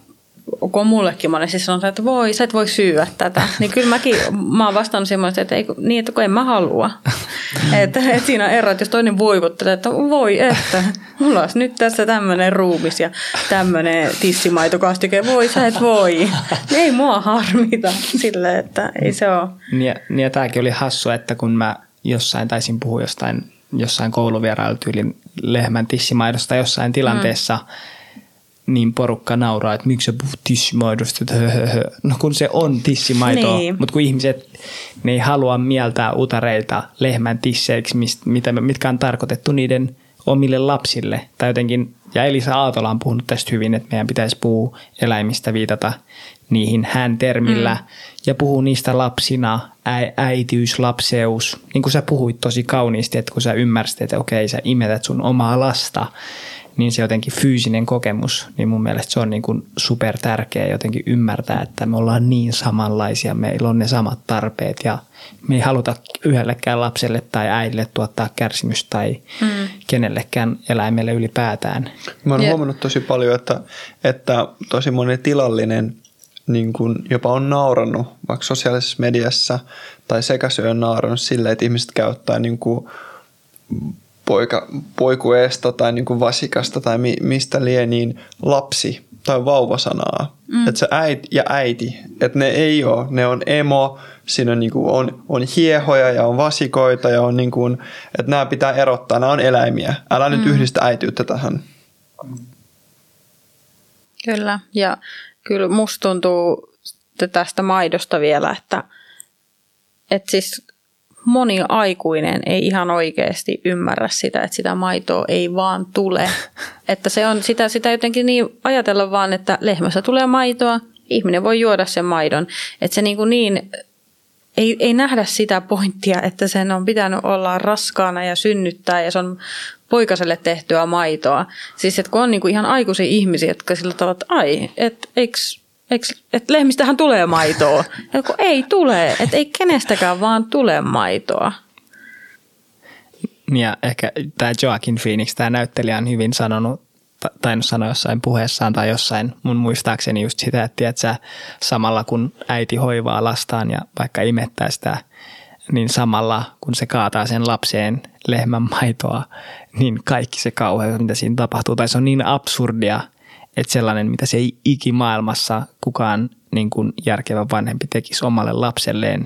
kun mullekin monesti sanotaan, että voi, sä et voi syyä tätä. (laughs) Niin kyllä mäkin, mä oon vastannut semmoista, että ei, niin, että kun en mä halua. (laughs) että, että siinä on ero, että jos toinen voivottelee, että voi, että mulla olisi nyt tässä tämmöinen ruumis ja tämmöinen tissimaitokastike, voi, sä et voi. Niin ei mua harmita sille, että ei se ole.
Niin ja, niin ja tämäkin oli hassu, että kun mä jossain taisin puhua jostain, jossain kouluvierailutyylin lehmän tissimaidosta jossain tilanteessa, mm niin porukka nauraa, että miksi sä puhut tissimaidosta, no kun se on tissimaitoa, niin. mutta kun ihmiset ne ei halua mieltää utareita lehmän tisseiksi, mitä, mitkä on tarkoitettu niiden omille lapsille, tai jotenkin, ja Elisa Aatola on puhunut tästä hyvin, että meidän pitäisi puhua eläimistä, viitata niihin hän termillä, mm. ja puhua niistä lapsina, ä, äitiys, lapseus, niin kuin sä puhuit tosi kauniisti, että kun sä ymmärsit, että okei, sä imetät sun omaa lasta, niin se jotenkin fyysinen kokemus, niin mun mielestä se on niin kuin super tärkeä jotenkin ymmärtää, että me ollaan niin samanlaisia, meillä on ne samat tarpeet ja me ei haluta yhdellekään lapselle tai äidille tuottaa kärsimystä tai mm. kenellekään eläimelle ylipäätään.
Mä oon yeah. huomannut tosi paljon, että, että tosi moni tilallinen niin kuin jopa on naurannut vaikka sosiaalisessa mediassa tai sekasyö on naurannut silleen, että ihmiset käyttää niin kuin poika, poikueesta tai niin kuin vasikasta tai mi, mistä lie, niin lapsi tai vauvasanaa. Mm. Että se äiti ja äiti, että ne ei ole, ne on emo, siinä on, niin kuin, on, on hiehoja ja on vasikoita ja on niin kuin, että nämä pitää erottaa, nämä on eläimiä. Älä mm. nyt yhdistä äitiyttä tähän.
Kyllä, ja kyllä musta tuntuu tästä maidosta vielä, että, että siis moni aikuinen ei ihan oikeasti ymmärrä sitä, että sitä maitoa ei vaan tule. (laughs) Että se on sitä, sitä jotenkin niin ajatella vaan, että lehmässä tulee maitoa, ihminen voi juoda sen maidon. Että se niin, kuin niin ei, ei nähdä sitä pointtia, että sen on pitänyt olla raskaana ja synnyttää ja se on poikaselle tehtyä maitoa. Siis että kun on niin kuin ihan aikuisia ihmisiä, jotka sillä tavalla, että ai, että eikö että lehmistähän tulee maitoa. (laughs) Ja kun ei tule, että ei kenestäkään vaan tule maitoa.
Ja ehkä tämä Joaquin Phoenix, tämä näyttelijä on hyvin sanonut, tainnut sanoa jossain puheessaan tai jossain mun muistaakseni just sitä, että tiedätkö, samalla kun äiti hoivaa lastaan ja vaikka imettää sitä, niin samalla kun se kaataa sen lapseen lehmän maitoa, niin kaikki se kauheus, mitä siinä tapahtuu, tai se on niin absurdia, että sellainen, mitä se ei ikimaailmassa kukaan niin kuin järkevä vanhempi tekisi omalle lapselleen,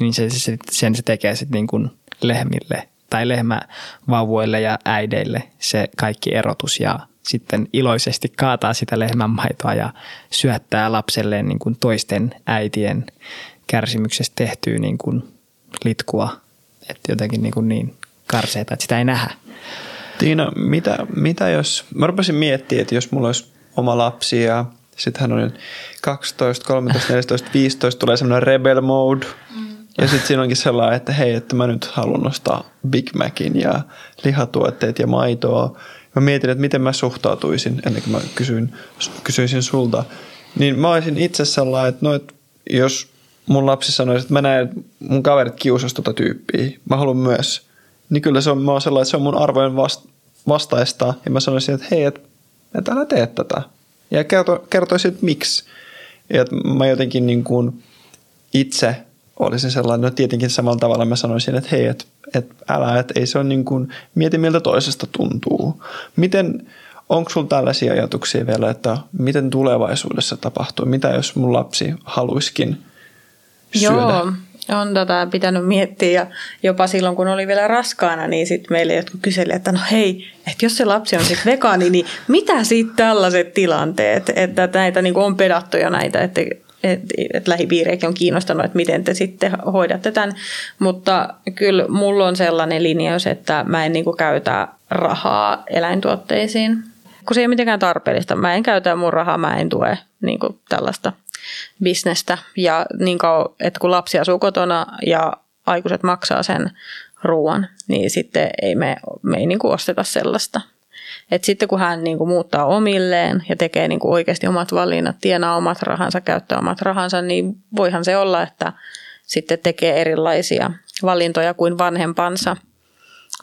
niin se, se, sen se tekee sitten niin kuin lehmille tai lehmävauvoille ja äideille se kaikki erotus ja sitten iloisesti kaataa sitä lehmänmaitoa ja syöttää lapselleen niin kuin toisten äitien kärsimyksestä tehtyä niin kuin litkua. Että jotenkin niin, kuin niin karseita, että sitä ei nähdä.
Tiina, mitä, mitä jos, mä rupesin miettimään, että jos mulla olisi oma lapsi ja sitten hän on 12, 13, 14, 15 tulee semmoinen rebel mode. Ja sitten siinä onkin sellainen, että hei, että mä nyt haluan nostaa Big Macin ja lihatuotteet ja maitoa. Mä mietin, että miten mä suhtautuisin ennen kuin mä kysyin, kysyisin sulta. Niin mä olisin itse sellainen, että no, että jos mun lapsi sanoisi, että mä näen, että mun kaverit kiusas tota tyyppiä, mä haluan myös. Niin kyllä se on, mä sellainen, että se on mun arvojen vastaista. Ja mä sanoisin, että hei, että että älä tee tätä. Ja kerto, kertoisin, että miksi. Ja että mä jotenkin niin kuin itse olisin sellainen, no tietenkin samalla tavalla mä sanoisin, että hei, että, että älä, että ei se ole niin kuin, mieti miltä toisesta tuntuu. Miten, onko sulla tällaisia ajatuksia vielä, että miten tulevaisuudessa tapahtuu? Mitä jos mun lapsi haluiskin syödä?
Joo, on tätä pitänyt miettiä ja jopa silloin kun oli vielä raskaana, niin sitten meille jotkut kyseli, että no hei, että jos se lapsi on sitten vegaani, niin mitä sitten tällaiset tilanteet, että näitä niin on pedattu jo näitä, että että et lähipiireikin on kiinnostanut, että miten te sitten hoidatte tämän. Mutta kyllä mulla on sellainen linjaus, että mä en niin käytä rahaa eläintuotteisiin, kun se ei ole mitenkään tarpeellista. Mä en käytä mun rahaa, mä en tue niin tällaista bisnestä. Ja niin kauan, että kun lapsi asuu kotona ja aikuiset maksaa sen ruoan, niin sitten ei me, me ei niin kuin osteta sellaista. Et sitten kun hän niin kuin muuttaa omilleen ja tekee niin kuin oikeasti omat valinnat, tienaa omat rahansa, käyttää omat rahansa, niin voihan se olla, että sitten tekee erilaisia valintoja kuin vanhempansa.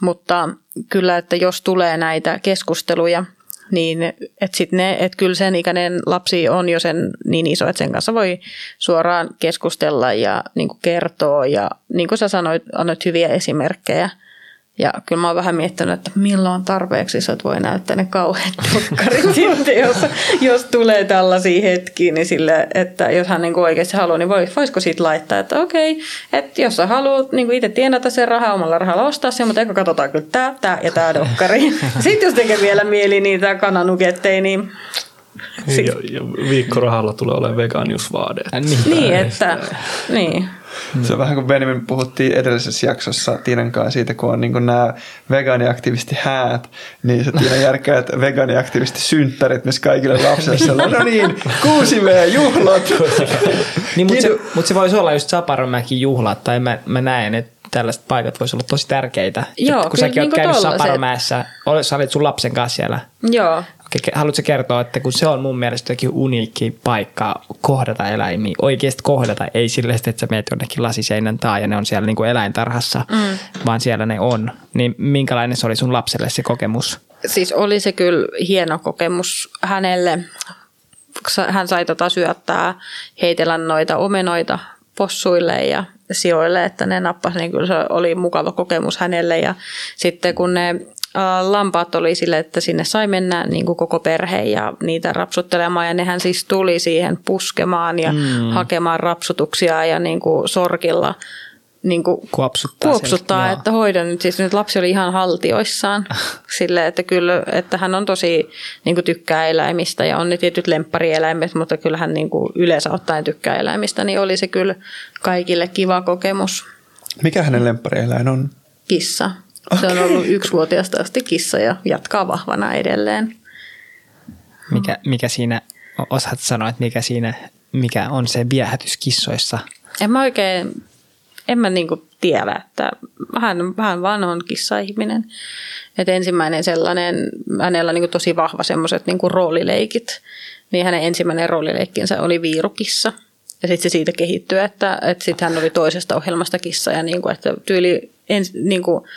Mutta kyllä, että jos tulee näitä keskusteluja niin että sit ne, että kyllä sen ikäinen lapsi on jo sen niin iso, että sen kanssa voi suoraan keskustella ja niin kertoa. Ja niin kuin sä sanoit, annoit hyviä esimerkkejä – ja kyllä mä oon vähän miettinyt, että milloin tarpeeksi sä voi näyttää ne kauheat dokkarit (laughs) sitten, jos, jos tulee tällaisia hetkiä, niin sille, että jos hän niin oikeasti haluaa, niin vois, voisiko siitä laittaa, että okei, että jos sä haluat niin itse tienata sen rahaa omalla rahalla ostaa sen, mutta eikö katsotaan kyllä tämä, tämä ja tämä dokkari. (laughs) Sitten jos tekee vielä mieli niitä kananuketteja, niin
ja, ja viikkorahalla tulee olemaan vegaaniusvaade.
Niin, niin että, niin.
Se on vähän kuin Benjamin puhuttiin edellisessä jaksossa Tiinan kanssa siitä, kun on niin nämä vegaaniaktivisti häät, niin se Tiina järkkää, että vegaaniaktivisti synttärit myös kaikille lapsille. No niin, kuusi v juhlat.
niin, mutta se, mut se voisi olla just Saparomäki juhlat, tai mä, mä näen, että tällaiset paikat voisi olla tosi tärkeitä.
Joo,
kun säkin
niin
olet käynyt Saparomäessä, sä olit sun lapsen kanssa siellä.
Joo,
Haluatko kertoa, että kun se on mun mielestä jokin uniikki paikka kohdata eläimiä, oikeasti kohdata, ei sille, että sä meet jonnekin lasiseinän taa ja ne on siellä niin kuin eläintarhassa, mm. vaan siellä ne on. Niin minkälainen se oli sun lapselle se kokemus?
Siis oli se kyllä hieno kokemus hänelle. Hän sai tota syöttää, heitellä noita omenoita possuille ja sijoille, että ne nappasi, niin kyllä se oli mukava kokemus hänelle. Ja sitten kun ne lampaat oli sille, että sinne sai mennä niin kuin koko perhe ja niitä rapsuttelemaan. Ja nehän siis tuli siihen puskemaan ja mm. hakemaan rapsutuksia ja niin kuin sorkilla niin kuin
kuopsuttaa,
kuopsuttaa että hoidan nyt. Siis nyt lapsi oli ihan haltioissaan (laughs) sille, että kyllä, että hän on tosi niin kuin tykkää eläimistä ja on ne tietyt lempparieläimet, mutta kyllä hän niin kuin yleensä ottaen tykkää eläimistä, niin oli se kyllä kaikille kiva kokemus.
Mikä hänen lempparieläin on?
Kissa. Okay. Se on ollut yksivuotiaasta asti kissa ja jatkaa vahvana edelleen.
Mikä, mikä siinä, osaat sanoa, että mikä siinä, mikä on se viehätys kissoissa?
En mä oikein, en mä niinku tiedä, että hän, hän vaan on kissa-ihminen. Et ensimmäinen sellainen, hänellä on niinku tosi vahva semmoiset niinku roolileikit, niin hänen ensimmäinen roolileikkinsä oli viirukissa. Ja sitten se siitä kehittyy, että, että sitten hän oli toisesta ohjelmasta kissa ja niinku, että tyyli ens, niinku,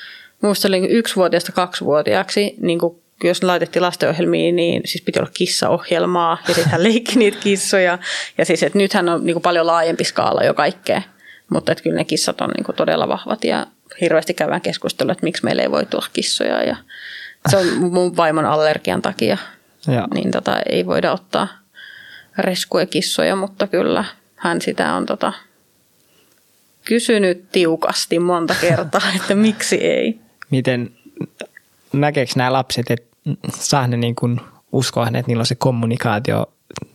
Minusta oli yksivuotiaasta kaksivuotiaaksi, niin kuin jos laitettiin lastenohjelmiin, niin siis piti olla kissaohjelmaa ja sitten hän leikki niitä kissoja. Ja siis, että nythän on niin kuin paljon laajempi skaala jo kaikkea, mutta että kyllä ne kissat on niin kuin todella vahvat ja hirveästi käydään keskustelua, että miksi meillä ei voi tulla kissoja ja se on mun vaimon allergian takia, ja. niin tota, ei voida ottaa reskuja kissoja, mutta kyllä hän sitä on tota, kysynyt tiukasti monta kertaa, että miksi ei
miten näkeekö nämä lapset, että saa ne niin kuin uskoa, että niillä on se kommunikaatio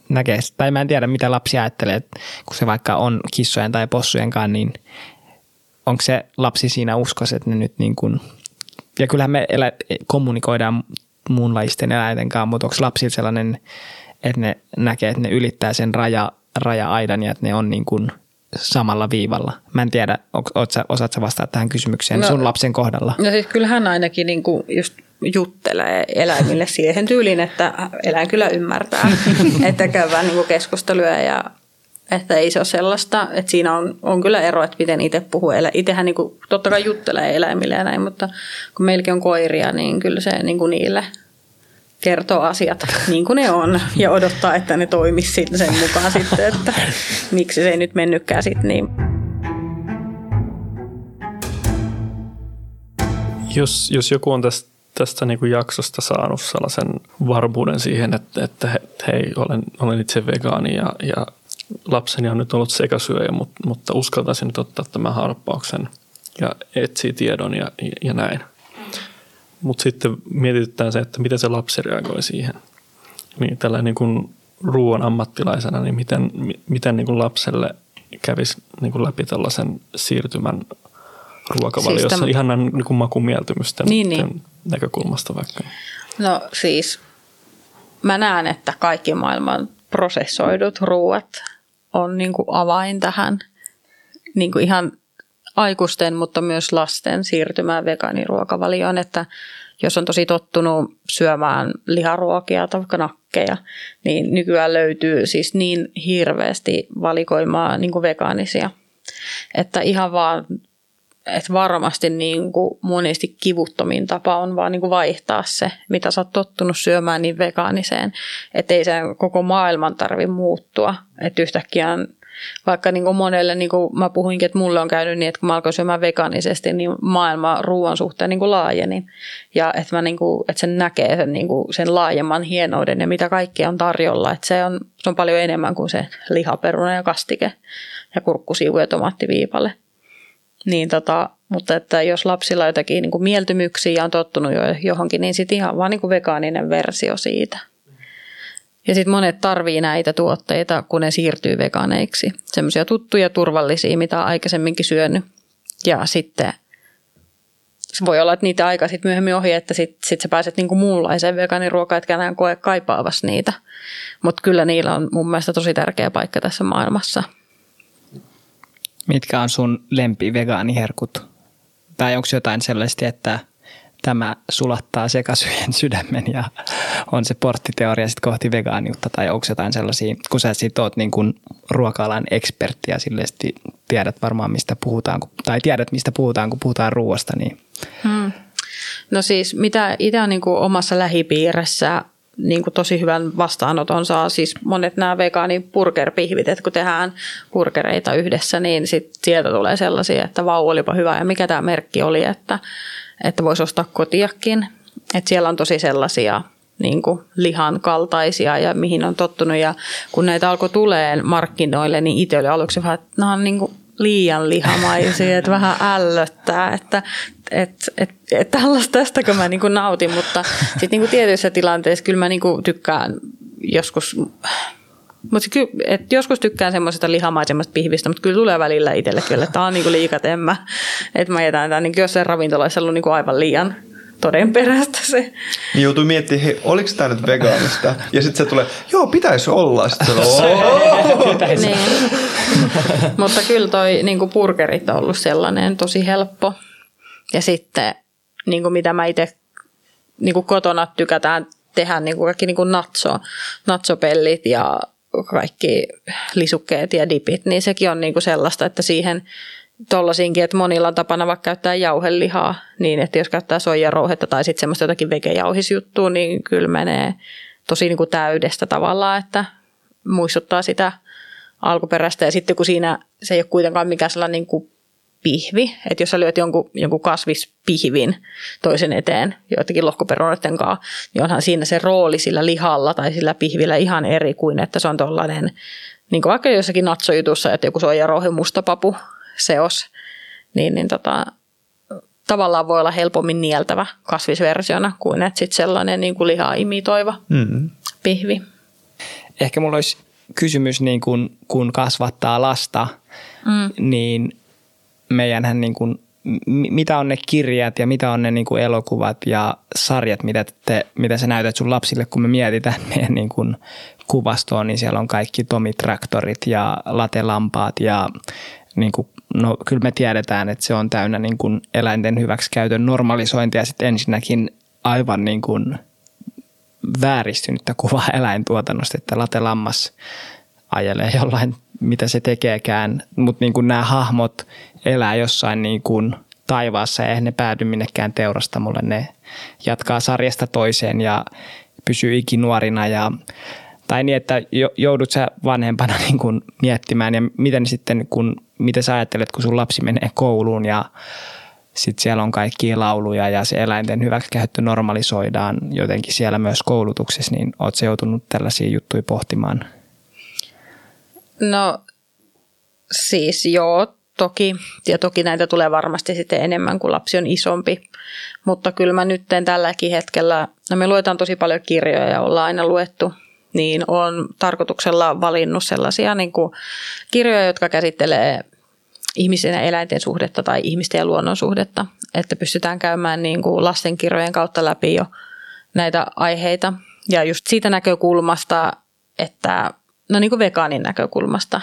näkee, tai mä en tiedä mitä lapsi ajattelee, että kun se vaikka on kissojen tai possujen kanssa, niin onko se lapsi siinä uskos, että ne nyt niin kuin, ja kyllähän me elä, kommunikoidaan muunlaisten eläinten kanssa, mutta onko lapsi sellainen, että ne näkee, että ne ylittää sen raja, raja-aidan ja että ne on niin kuin – samalla viivalla? Mä en tiedä, osaatko vastata tähän kysymykseen no, sun lapsen kohdalla?
No siis kyllähän ainakin niin kuin just juttelee eläimille siihen tyyliin, että eläin kyllä ymmärtää, (laughs) että käydään niin keskusteluja ja että ei se ole sellaista, että siinä on, on kyllä ero, että miten itse puhuu. Itsehän niin kuin, totta kai juttelee eläimille ja näin, mutta kun meilläkin on koiria, niin kyllä se niin kuin niille kertoo asiat niin kuin ne on ja odottaa, että ne toimisi sen mukaan sitten, että miksi se ei nyt mennytkään sitten niin.
Jos, jos joku on tästä, tästä niin kuin jaksosta saanut sellaisen varmuuden siihen, että, että hei, olen, olen itse vegaani ja, ja lapseni on nyt ollut sekasyöjä, mutta, mutta uskaltaisin nyt ottaa tämän harppauksen ja etsii tiedon ja, ja näin – mutta sitten mietitytään se, että miten se lapsi reagoi siihen. Niin tällä niin kuin ruoan ammattilaisena, niin miten, miten niin kuin lapselle kävisi niin kuin läpi tällaisen siirtymän ruokavaliossa siis tämän... ihan niin kuin makumieltymysten niin, niin. näkökulmasta vaikka?
No siis mä näen, että kaikki maailman prosessoidut ruoat on niin kuin avain tähän niin kuin ihan aikuisten, mutta myös lasten siirtymään vegaaniruokavalioon, että jos on tosi tottunut syömään liharuokia tai vaikka nakkeja, niin nykyään löytyy siis niin hirveästi valikoimaa niin kuin vegaanisia, että ihan vaan että varmasti niin kuin monesti kivuttomin tapa on vaan niin kuin vaihtaa se, mitä sä oot tottunut syömään niin vegaaniseen, että ei sen koko maailman tarvi muuttua. Että yhtäkkiä vaikka niin kuin monelle, niin kuin mä puhuinkin, että mulle on käynyt niin, että kun mä alkoin syömään vegaanisesti, niin maailma ruoan suhteen niin kuin laajeni. Ja että, mä niin kuin, että sen näkee sen, niin kuin, sen laajemman hienouden ja mitä kaikkea on tarjolla. Että se on, se on paljon enemmän kuin se lihaperuna ja kastike ja kurkkusiivu ja tomaattiviipale. Niin tota, mutta että jos lapsilla on jotakin niin kuin mieltymyksiä ja on tottunut jo johonkin, niin sitten ihan vaan niin kuin vegaaninen versio siitä. Ja sitten monet tarvii näitä tuotteita, kun ne siirtyy vegaaneiksi. Semmoisia tuttuja, turvallisia, mitä on aikaisemminkin syönyt. Ja sitten se voi olla, että niitä aika sitten myöhemmin ohi, että sitten sit sä pääset niinku muunlaiseen vegaaniruokaan, etkä enää koe kaipaavas niitä. Mutta kyllä niillä on mun mielestä tosi tärkeä paikka tässä maailmassa.
Mitkä on sun lempi vegaaniherkut? Tai onko jotain sellaista, että tämä sulattaa sekasyjen (laughs) sydämen ja on se porttiteoria sitten kohti vegaaniutta tai onko jotain sellaisia, kun sä sit oot niin kuin ruoka-alan ekspertti ja tiedät varmaan mistä puhutaan, tai tiedät mistä puhutaan, kun puhutaan ruoasta, niin hmm.
No siis mitä itse on niin omassa lähipiirissä niin kuin tosi hyvän vastaanoton saa siis monet nämä vegaani burgerpihvit, että kun tehdään burgereita yhdessä, niin sit sieltä tulee sellaisia, että vau, olipa hyvä ja mikä tämä merkki oli, että, että voisi ostaa kotiakin. Että siellä on tosi sellaisia niin kuin lihan kaltaisia ja mihin on tottunut. Ja kun näitä alkoi tulee markkinoille, niin itse oli aluksi vähän, että nämä on niin kuin liian lihamaisia, että vähän ällöttää, että et, et, et tällaista tästäkö mä niinku nautin, mutta sitten niinku tietyissä tilanteissa kyllä mä niinku tykkään joskus mutta ky, et joskus tykkään semmoisesta lihamaisemmasta pihvistä, mutta kyllä tulee välillä itselle kyllä, että tämä on niinku liikatemmä. Että mä jätän tämän, niin jossain ravintolassa ollut niinku aivan liian todenperäistä se.
Niin joutuu miettimään, hei, oliko tämä nyt vegaanista? Ja sitten se tulee, joo, pitäisi olla. Sitten
se, (laughs) niin. Mutta kyllä toi niin burgerit on ollut sellainen tosi helppo. Ja sitten niin kuin mitä mä itse niin kuin kotona tykätään tehdä, niin kuin kaikki niin kuin natso, natsopellit ja kaikki lisukkeet ja dipit, niin sekin on niin kuin sellaista, että siihen tollaisiinkin, että monilla on tapana vaikka käyttää jauhelihaa, niin että jos käyttää soijarouhetta tai sitten semmoista jotakin vegejauhisjuttua, niin kyllä menee tosi niin kuin täydestä tavallaan, että muistuttaa sitä alkuperäistä. Ja sitten kun siinä se ei ole kuitenkaan mikään sellainen niin kuin pihvi, että jos sä lyöt jonkun, jonkun kasvispihvin toisen eteen joitakin lohkoperunoiden kanssa, niin onhan siinä se rooli sillä lihalla tai sillä pihvillä ihan eri kuin, että se on tuollainen, niin kuin vaikka jossakin natsojutussa, että joku soijarouhi mustapapu seos, niin, niin tota, tavallaan voi olla helpommin nieltävä kasvisversiona kuin että sitten sellainen niin kuin lihaa imitoiva mm-hmm. pihvi.
Ehkä mulla olisi kysymys, niin kun, kun kasvattaa lasta, mm. niin meidänhän niin kuin, mitä on ne kirjat ja mitä on ne niin kuin elokuvat ja sarjat, mitä, te, mitä sä näytät sun lapsille, kun me mietitään (laughs) meidän niin kuin kuvastoon, niin siellä on kaikki tomitraktorit ja latelampaat ja niin kuin, no, kyllä me tiedetään, että se on täynnä niin kuin eläinten hyväksikäytön normalisointia sitten ensinnäkin aivan niin kuin vääristynyttä kuvaa (laughs) eläintuotannosta, että latelammas ajelee jollain, mitä se tekeekään, mutta niin nämä hahmot elää jossain niin kuin taivaassa ja eihän ne päädy minnekään teurastamolle, ne jatkaa sarjasta toiseen ja pysyy ikinuorina ja tai niin, että joudut sä vanhempana (laughs) niin kuin miettimään ja miten sitten, kun, miten sä ajattelet, kun sun lapsi menee kouluun ja sitten siellä on kaikki lauluja ja se eläinten hyväksikäyttö normalisoidaan jotenkin siellä myös koulutuksessa, niin oot se joutunut tällaisia juttuja pohtimaan?
No siis joo, toki. Ja toki näitä tulee varmasti sitten enemmän, kun lapsi on isompi. Mutta kyllä mä nyt tälläkin hetkellä, no me luetaan tosi paljon kirjoja ja ollaan aina luettu, niin on tarkoituksella valinnut sellaisia niin kuin kirjoja, jotka käsittelee ihmisen ja eläinten suhdetta tai ihmisten ja luonnon suhdetta. Että pystytään käymään niin kuin lastenkirjojen kautta läpi jo näitä aiheita. Ja just siitä näkökulmasta, että no niin kuin vegaanin näkökulmasta.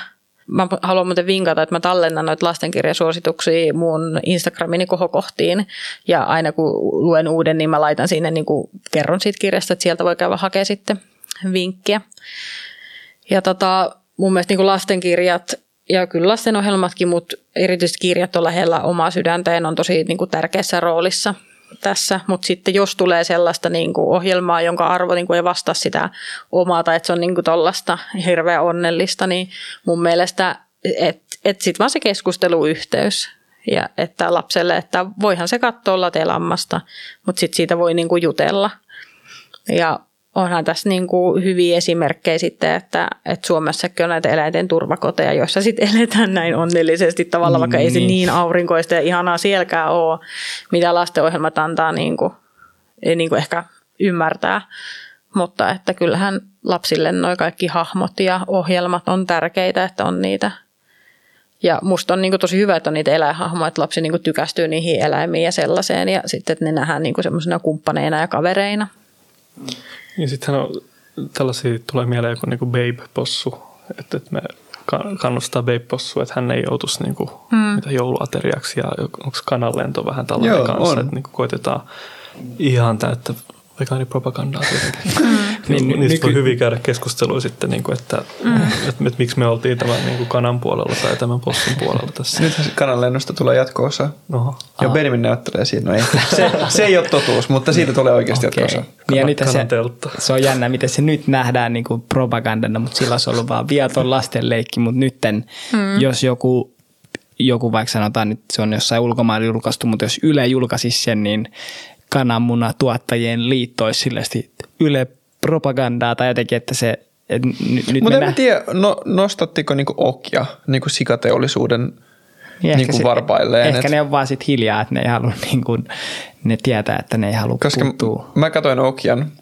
Mä haluan muuten vinkata, että mä tallennan noita lastenkirjasuosituksia mun Instagramini kohokohtiin. Ja aina kun luen uuden, niin mä laitan sinne, niin kuin kerron siitä kirjasta, että sieltä voi käydä hakea sitten vinkkiä. Ja tota, mun mielestä niin kuin lastenkirjat ja kyllä lastenohjelmatkin, mutta erityisesti kirjat on lähellä omaa sydäntä ja on tosi niin kuin tärkeässä roolissa tässä, mutta sitten jos tulee sellaista niin kuin ohjelmaa, jonka arvo niin kuin ei vastaa sitä omaa tai että se on niin tuollaista hirveän onnellista, niin mun mielestä, että et sitten vaan se keskusteluyhteys ja että lapselle, että voihan se katsoa latelammasta, mutta sitten siitä voi niin kuin jutella. Ja onhan tässä niin kuin hyviä esimerkkejä sitten, että, että Suomessakin on näitä eläinten turvakoteja, joissa sitten (laughs) eletään näin onnellisesti tavalla, vaikka niin. ei se niin. niin aurinkoista ja ihanaa sielläkään ole, mitä lastenohjelmat antaa niin kuin, niin kuin ehkä ymmärtää. Mutta että kyllähän lapsille nuo kaikki hahmot ja ohjelmat on tärkeitä, että on niitä. Ja musta on niin kuin tosi hyvä, että on niitä eläinhahmoja, että lapsi niin kuin tykästyy niihin eläimiin ja sellaiseen. Ja sitten, että ne nähdään niin kuin semmoisena kumppaneina ja kavereina.
Ja sittenhän on, tällaisia tulee mieleen kuin niinku Babe-possu, että, että me kannustaa Babe-possua, että hän ei joutuisi niinku hmm. mitä jouluateriaksi ja onko kananlento vähän tällainen Joo, kanssa, on. että niinku koitetaan ihan täyttä vegaanipropagandaa tietenkin. Mm. niin, niin, niistä nyky... voi hyvin käydä keskustelua sitten, niin kuin, että, mm. että, että, että miksi me oltiin tämän niin kuin kanan puolella tai tämän possun puolella tässä.
Nyt kananlennosta tulee jatko-osa. Oho. Ja Benjamin näyttelee siinä. No ei. Se, se ei ole totuus, mutta siitä tulee oikeasti okay. jatko-osa.
Niin ja nyt se, se on jännä, miten se nyt nähdään niin kuin propagandana, mutta sillä on ollut vaan viaton lastenleikki, mutta nytten, mm. jos joku joku vaikka sanotaan nyt se on jossain ulkomailla julkaistu, mutta jos Yle julkaisisi sen, niin kananmunatuottajien liitto olisi silleen Yle propagandaa tai jotenkin, että se et
nyt Mutta en tiedä, no, nostattiko niinku okia niinku sikateollisuuden niin niinku se, varpailleen?
Ehkä et... ne on vaan sit hiljaa, että ne ei halua, niinku, ne tietää, että ne ei halua Koska
puuttua. mä katsoin Okian,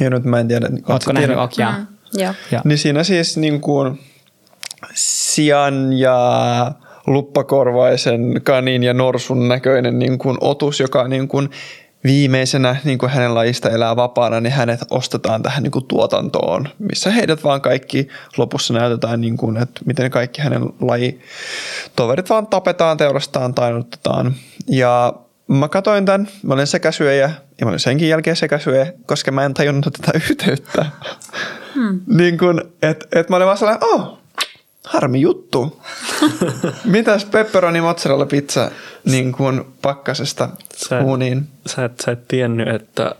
ja nyt mä en tiedä.
Oletko nähnyt Okiaa? Mm,
joo. Ja.
Niin siinä siis niin kuin sian ja luppakorvaisen kanin ja norsun näköinen niin kuin otus, joka niin kuin viimeisenä niin kuin hänen lajista elää vapaana, niin hänet ostetaan tähän niin kuin tuotantoon, missä heidät vaan kaikki lopussa näytetään, niin kuin, että miten kaikki hänen lajitoverit vaan tapetaan, teurastaan, tainnutetaan. Ja mä katoin tämän, mä olin sekäsyöjä ja mä olin senkin jälkeen sekäsyöjä, koska mä en tajunnut tätä (laughs) yhteyttä. Hmm. niin kuin, että et mä olin vaan sellainen, oh, harmi juttu. (laughs) Mitäs pepperoni mozzarella pizza niin kuin pakkasesta sä, uuniin?
Sä et, sä et tiennyt, että,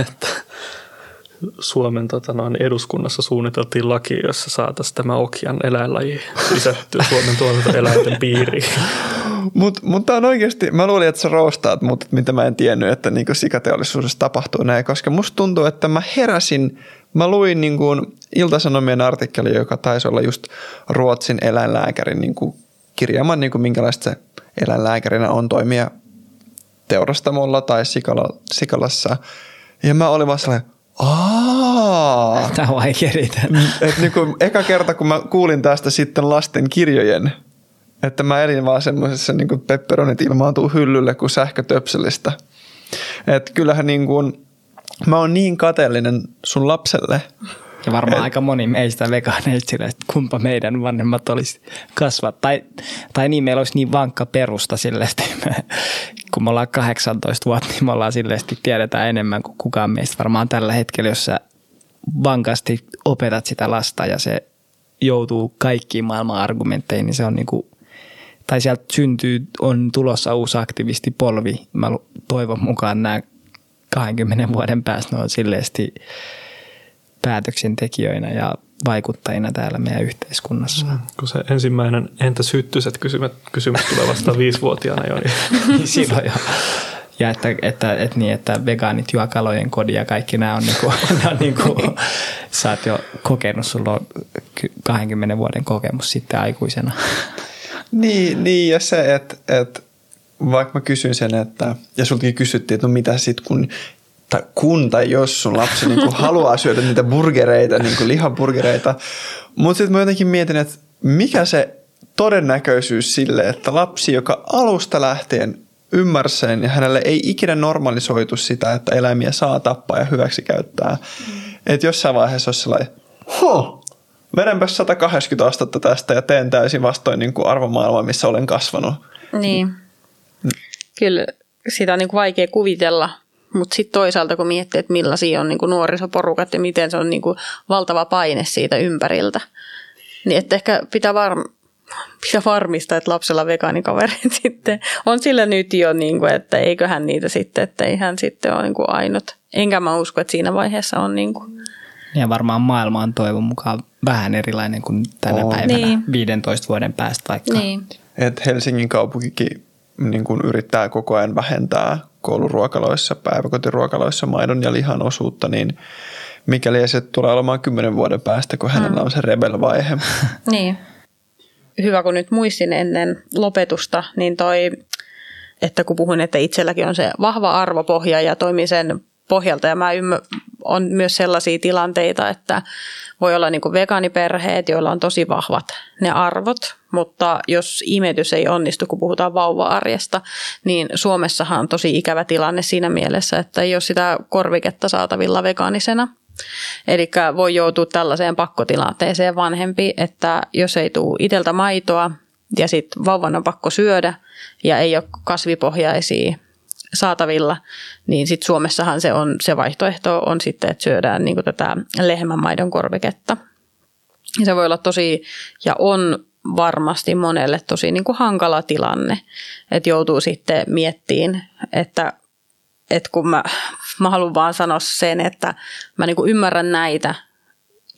että Suomen tota, noin eduskunnassa suunniteltiin laki, jossa saataisiin tämä Okian eläinlaji lisättyä Suomen tuotantoeläinten piiriin.
Mutta mut tämä on oikeasti, mä luulin, että sä roostaat, mutta mitä mä en tiennyt, että niinku sikateollisuudessa tapahtuu näin, koska musta tuntuu, että mä heräsin, mä luin niinku Iltasanomien artikkeli, joka taisi olla just Ruotsin eläinlääkärin niinku kirjaaman, niinku minkälaista se eläinlääkärinä on toimia teurastamolla tai sikala, sikalassa. Ja mä olin vaan sellainen, Aa. (laughs)
Tämä on vaikea
Et niin eka kerta, kun mä kuulin tästä sitten lasten kirjojen, että mä elin vaan semmoisessa niin kuin pepperonit ilmaantuu hyllylle kuin sähkötöpselistä. Et kyllähän niin kuin, mä oon niin kateellinen sun lapselle.
Ja varmaan et, aika moni meistä vegaaneista sille, että kumpa meidän vanhemmat olisi kasvat. Tai, tai niin, meillä olisi niin vankka perusta sille, että (laughs) me, kun me ollaan 18 vuotta, niin me ollaan sille, että tiedetään enemmän kuin kukaan meistä. Varmaan tällä hetkellä, jos sä vankasti opetat sitä lasta ja se joutuu kaikkiin maailman argumentteihin, niin se on niin kuin tai sieltä syntyy, on tulossa uusi aktivistipolvi. Mä toivon mukaan nämä 20 vuoden päästä ne on silleesti päätöksentekijöinä ja vaikuttajina täällä meidän yhteiskunnassa. Mm,
kun se ensimmäinen entä syttyiset kysymys, kysymys tulee vasta viisivuotiaana jo. Niin. (laughs)
silloin jo. Ja että, että, että, niin, että vegaanit juo kalojen kodi ja kaikki nämä on, niinku, (laughs) nämä on niinku, sä oot jo kokenut, sulla on 20 vuoden kokemus sitten aikuisena. (laughs)
Niin, niin ja se, että, että vaikka mä kysyn sen, että, ja sultakin kysyttiin, että no mitä sitten kun tai kun tai jos sun lapsi niin kuin (laughs) haluaa syödä niitä burgereita, niin kuin lihaburgereita. Mutta sitten mä jotenkin mietin, että mikä se todennäköisyys sille, että lapsi, joka alusta lähtien ymmärsi sen ja hänelle ei ikinä normalisoitu sitä, että eläimiä saa tappaa ja hyväksi käyttää. Mm. Että jossain vaiheessa olisi sellainen, huh, vedänpä 180 astetta tästä ja teen täysin vastoin niin kuin arvomaailmaa, missä olen kasvanut.
Niin. Mm. Kyllä sitä on niin kuin vaikea kuvitella, mutta sitten toisaalta kun miettii, että millaisia on niin kuin nuorisoporukat ja miten se on niin kuin valtava paine siitä ympäriltä, niin että ehkä pitää var- pitää varmistaa, että lapsella vegaanikaverit (laughs) sitten on sillä nyt jo, niin kuin, että eiköhän niitä sitten, että ei hän sitten ole niin kuin ainut. Enkä mä usko, että siinä vaiheessa on niin kuin.
Ja varmaan maailma on toivon mukaan vähän erilainen kuin tänä
On.
päivänä
Niin.
15 vuoden päästä vaikka.
Niin.
Et Helsingin kaupunkikin niin kuin yrittää koko ajan vähentää kouluruokaloissa, päiväkotiruokaloissa maidon ja lihan osuutta, niin mikäli se tulee olemaan kymmenen vuoden päästä, kun hänellä on se rebel-vaihe. (laughs)
Niin. Hyvä, kun nyt muistin ennen lopetusta, niin toi, että kun puhun, että itselläkin on se vahva arvopohja ja toimii sen pohjalta, ja mä ymmär, on myös sellaisia tilanteita, että voi olla niin kuin vegaaniperheet, joilla on tosi vahvat ne arvot, mutta jos imetys ei onnistu, kun puhutaan vauva-arjesta, niin Suomessahan on tosi ikävä tilanne siinä mielessä, että ei ole sitä korviketta saatavilla vegaanisena. Eli voi joutua tällaiseen pakkotilanteeseen vanhempi, että jos ei tule iteltä maitoa ja sitten vauvan on pakko syödä ja ei ole kasvipohjaisia saatavilla, niin sitten Suomessahan se, on, se vaihtoehto on sitten, että syödään niin tätä lehmänmaidon korviketta. Ja se voi olla tosi, ja on varmasti monelle tosi niin kuin hankala tilanne, että joutuu sitten miettiin, että, että kun mä, mä haluan vaan sanoa sen, että mä niin kuin ymmärrän näitä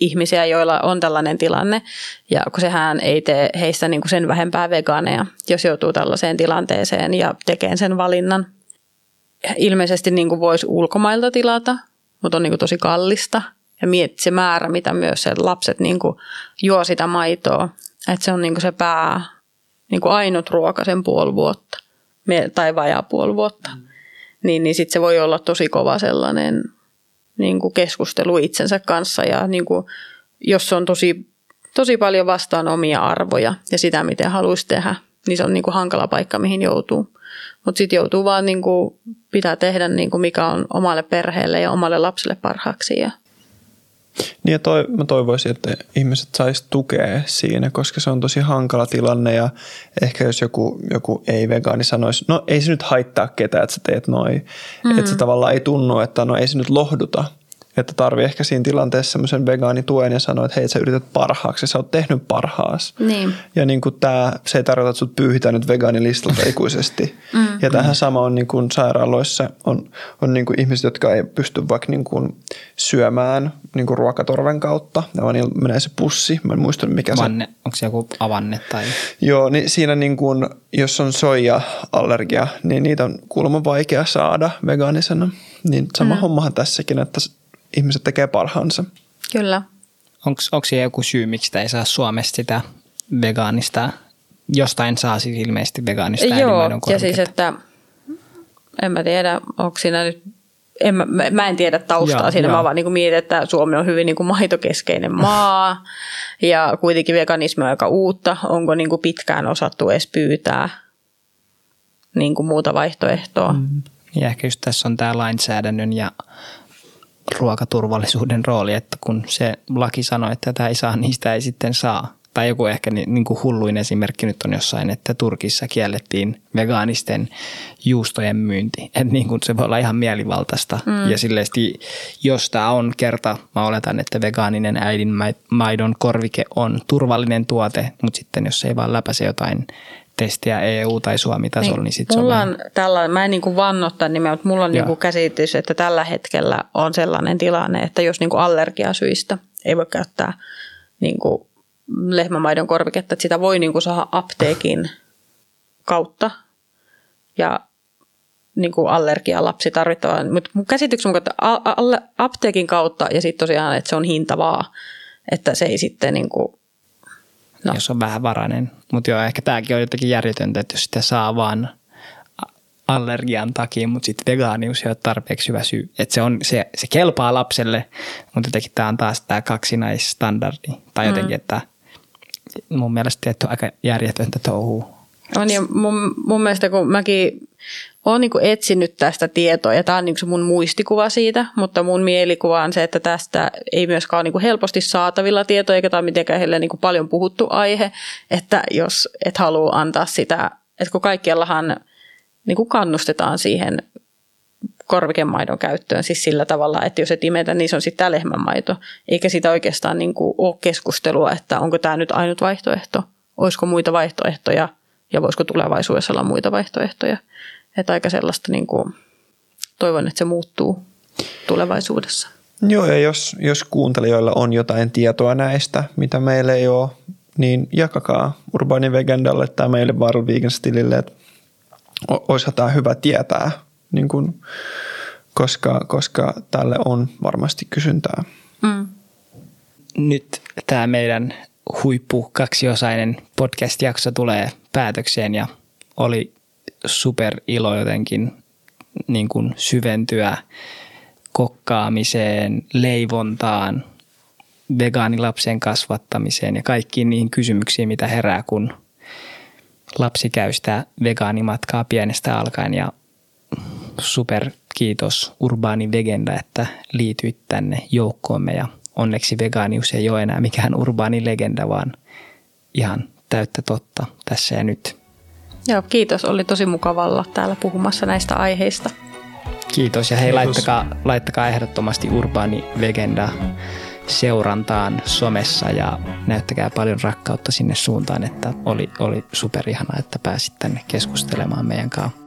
ihmisiä, joilla on tällainen tilanne, ja kun sehän ei tee heistä niin kuin sen vähempää vegaaneja, jos joutuu tällaiseen tilanteeseen ja tekee sen valinnan. Ilmeisesti niin kuin voisi ulkomailta tilata, mutta on niin kuin tosi kallista, ja mietti se määrä, mitä myös se lapset niin kuin juo sitä maitoa, että se on niin kuin se pää, niin kuin ainut ruoka sen puoli vuotta, tai vajaa puoli vuotta. Mm. Niin, niin sitten se voi olla tosi kova sellainen niin kuin keskustelu itsensä kanssa ja niin kuin, jos on tosi, tosi paljon vastaan omia arvoja ja sitä, miten haluaisi tehdä, niin se on niin kuin hankala paikka, mihin joutuu. Mutta sitten joutuu vaan, niin kuin, pitää tehdä niin kuin mikä on omalle perheelle ja omalle lapselle parhaaksi. Ja,
Niin ja toi, mä toivoisin, että ihmiset sais tukea siinä, koska se on tosi hankala tilanne ja ehkä jos joku, joku ei-vegaani sanoisi, no ei se nyt haittaa ketään, että sä teet noin. Mm. Että se tavallaan ei tunnu, että no ei se nyt lohduta. Että tarvii ehkä siinä tilanteessa semmoisen vegaanituen ja sanoa, että hei sä yrität parhaaksi ja sä oot tehnyt parhaas.
Niin.
Ja niin kuin tää, se ei tarkoita, että sut pyyhitään nyt vegaanilistalta (laughs) ikuisesti. mm. Ja tähän sama on niin kuin sairaaloissa, on, on niin kuin ihmiset, jotka ei pysty vaikka niin kuin syömään niin kuin ruokatorven kautta. Ja vaan niillä menee se pussi, mä en muista mikä se
Vanne, onko se joku avanne tai...
Joo, niin siinä niin kuin, jos on soija-allergia, niin niitä on kuulemma vaikea saada vegaanisena. Niin sama mm. hommahan tässäkin, että ihmiset tekee parhaansa.
Kyllä.
Onko siellä joku syy, miksi sitä ei saa Suomesta sitä vegaanista, jostain saa siis ilmeisesti vegaanista
Joo, ja siis, että en mä tiedä, onko siinä nyt, en mä, mä- en tiedä taustaa
Joo,
siinä,
joo.
mä vaan niin mietin, että Suomi on hyvin niin kuin maitokeskeinen maa (laughs) ja kuitenkin veganismi on aika uutta, onko niin kuin pitkään osattu edes pyytää niin kuin muuta vaihtoehtoa. Mm.
Ja ehkä just tässä on tämä lainsäädännön ja ruokaturvallisuuden rooli, että kun se laki sanoo, että tätä ei saa, niin sitä ei sitten saa. Tai joku ehkä ni- niin kuin hulluin esimerkki nyt on jossain, että Turkissa kiellettiin vegaanisten juustojen myynti. (laughs) Että niin kuin se voi olla ihan mielivaltaista. Mm. Ja silleesti, jos tämä on kerta, mä oletan, että vegaaninen äidinmaidon korvike on turvallinen tuote, mutta sitten jos se ei vaan läpäise jotain testiä EU- tai Suomi-tasolla, niin, niin sitten se on
mulla
vähän-
on tällainen, mä en niin kuin vannota nimeä, mutta mulla on niin kuin käsitys, että tällä hetkellä on sellainen tilanne, että jos niin kuin allergiasyistä ei voi käyttää niin kuin lehmämaidon korviketta, että sitä voi niin kuin saada apteekin kautta ja niin kuin allergia lapsi tarvittava. Mutta mun käsityksen mukaan, että apteekin kautta ja sitten tosiaan, että se on hintavaa, että se ei sitten niin kuin,
no. Jos on vähän varainen. Mutta joo, ehkä tämäkin on jotenkin järjetöntä, että jos sitä saa vaan allergian takia, mutta sitten vegaanius ei ole tarpeeksi hyvä syy. Että se, on, se, se kelpaa lapselle, mutta jotenkin tämä on taas tämä kaksinaisstandardi. Tai jotenkin, että mun mielestä on aika järjetöntä touhua.
On ja mun, mun mielestä kun mäkin olen niin etsinyt tästä tietoa ja tämä on niin se mun muistikuva siitä, mutta mun mielikuva on se, että tästä ei myöskään ole niin helposti saatavilla tietoa eikä tämä mitenkään heille niin paljon puhuttu aihe, että jos et halua antaa sitä, että kun kaikkiallahan niin kuin kannustetaan siihen korvikemaidon käyttöön siis sillä tavalla, että jos et imetä, niin se on sitten lehmänmaito. Eikä sitä oikeastaan niin kuin ole keskustelua, että onko tämä nyt ainut vaihtoehto olisiko muita vaihtoehtoja ja voisiko tulevaisuudessa olla muita vaihtoehtoja. Että aika sellaista niin kuin, toivon, että se muuttuu tulevaisuudessa.
Joo, ja jos, jos kuuntelijoilla on jotain tietoa näistä, mitä meillä ei ole, niin jakakaa Urbanin Vegendalle tai meille Viral Vegan Stilille, että tämä hyvä tietää, niin kun, koska, koska tälle on varmasti kysyntää. Mm.
Nyt tämä meidän huippu kaksiosainen podcast-jakso tulee päätökseen ja oli super ilo jotenkin niin kuin syventyä kokkaamiseen, leivontaan, vegaanilapsen kasvattamiseen ja kaikkiin niihin kysymyksiin, mitä herää, kun lapsi käy sitä vegaanimatkaa pienestä alkaen. Ja super kiitos Urbaani Vegenda, että liityit tänne joukkoomme ja onneksi vegaanius ei ole enää mikään urbaani legenda, vaan ihan täyttä totta tässä ja nyt.
Joo, kiitos. Oli tosi mukava olla täällä puhumassa näistä aiheista.
Kiitos ja hei, laittakaa, laittakaa ehdottomasti Urbaani Vegenda seurantaan somessa ja näyttäkää paljon rakkautta sinne suuntaan, että oli, oli superihanaa, että pääsit tänne keskustelemaan meidän kanssa.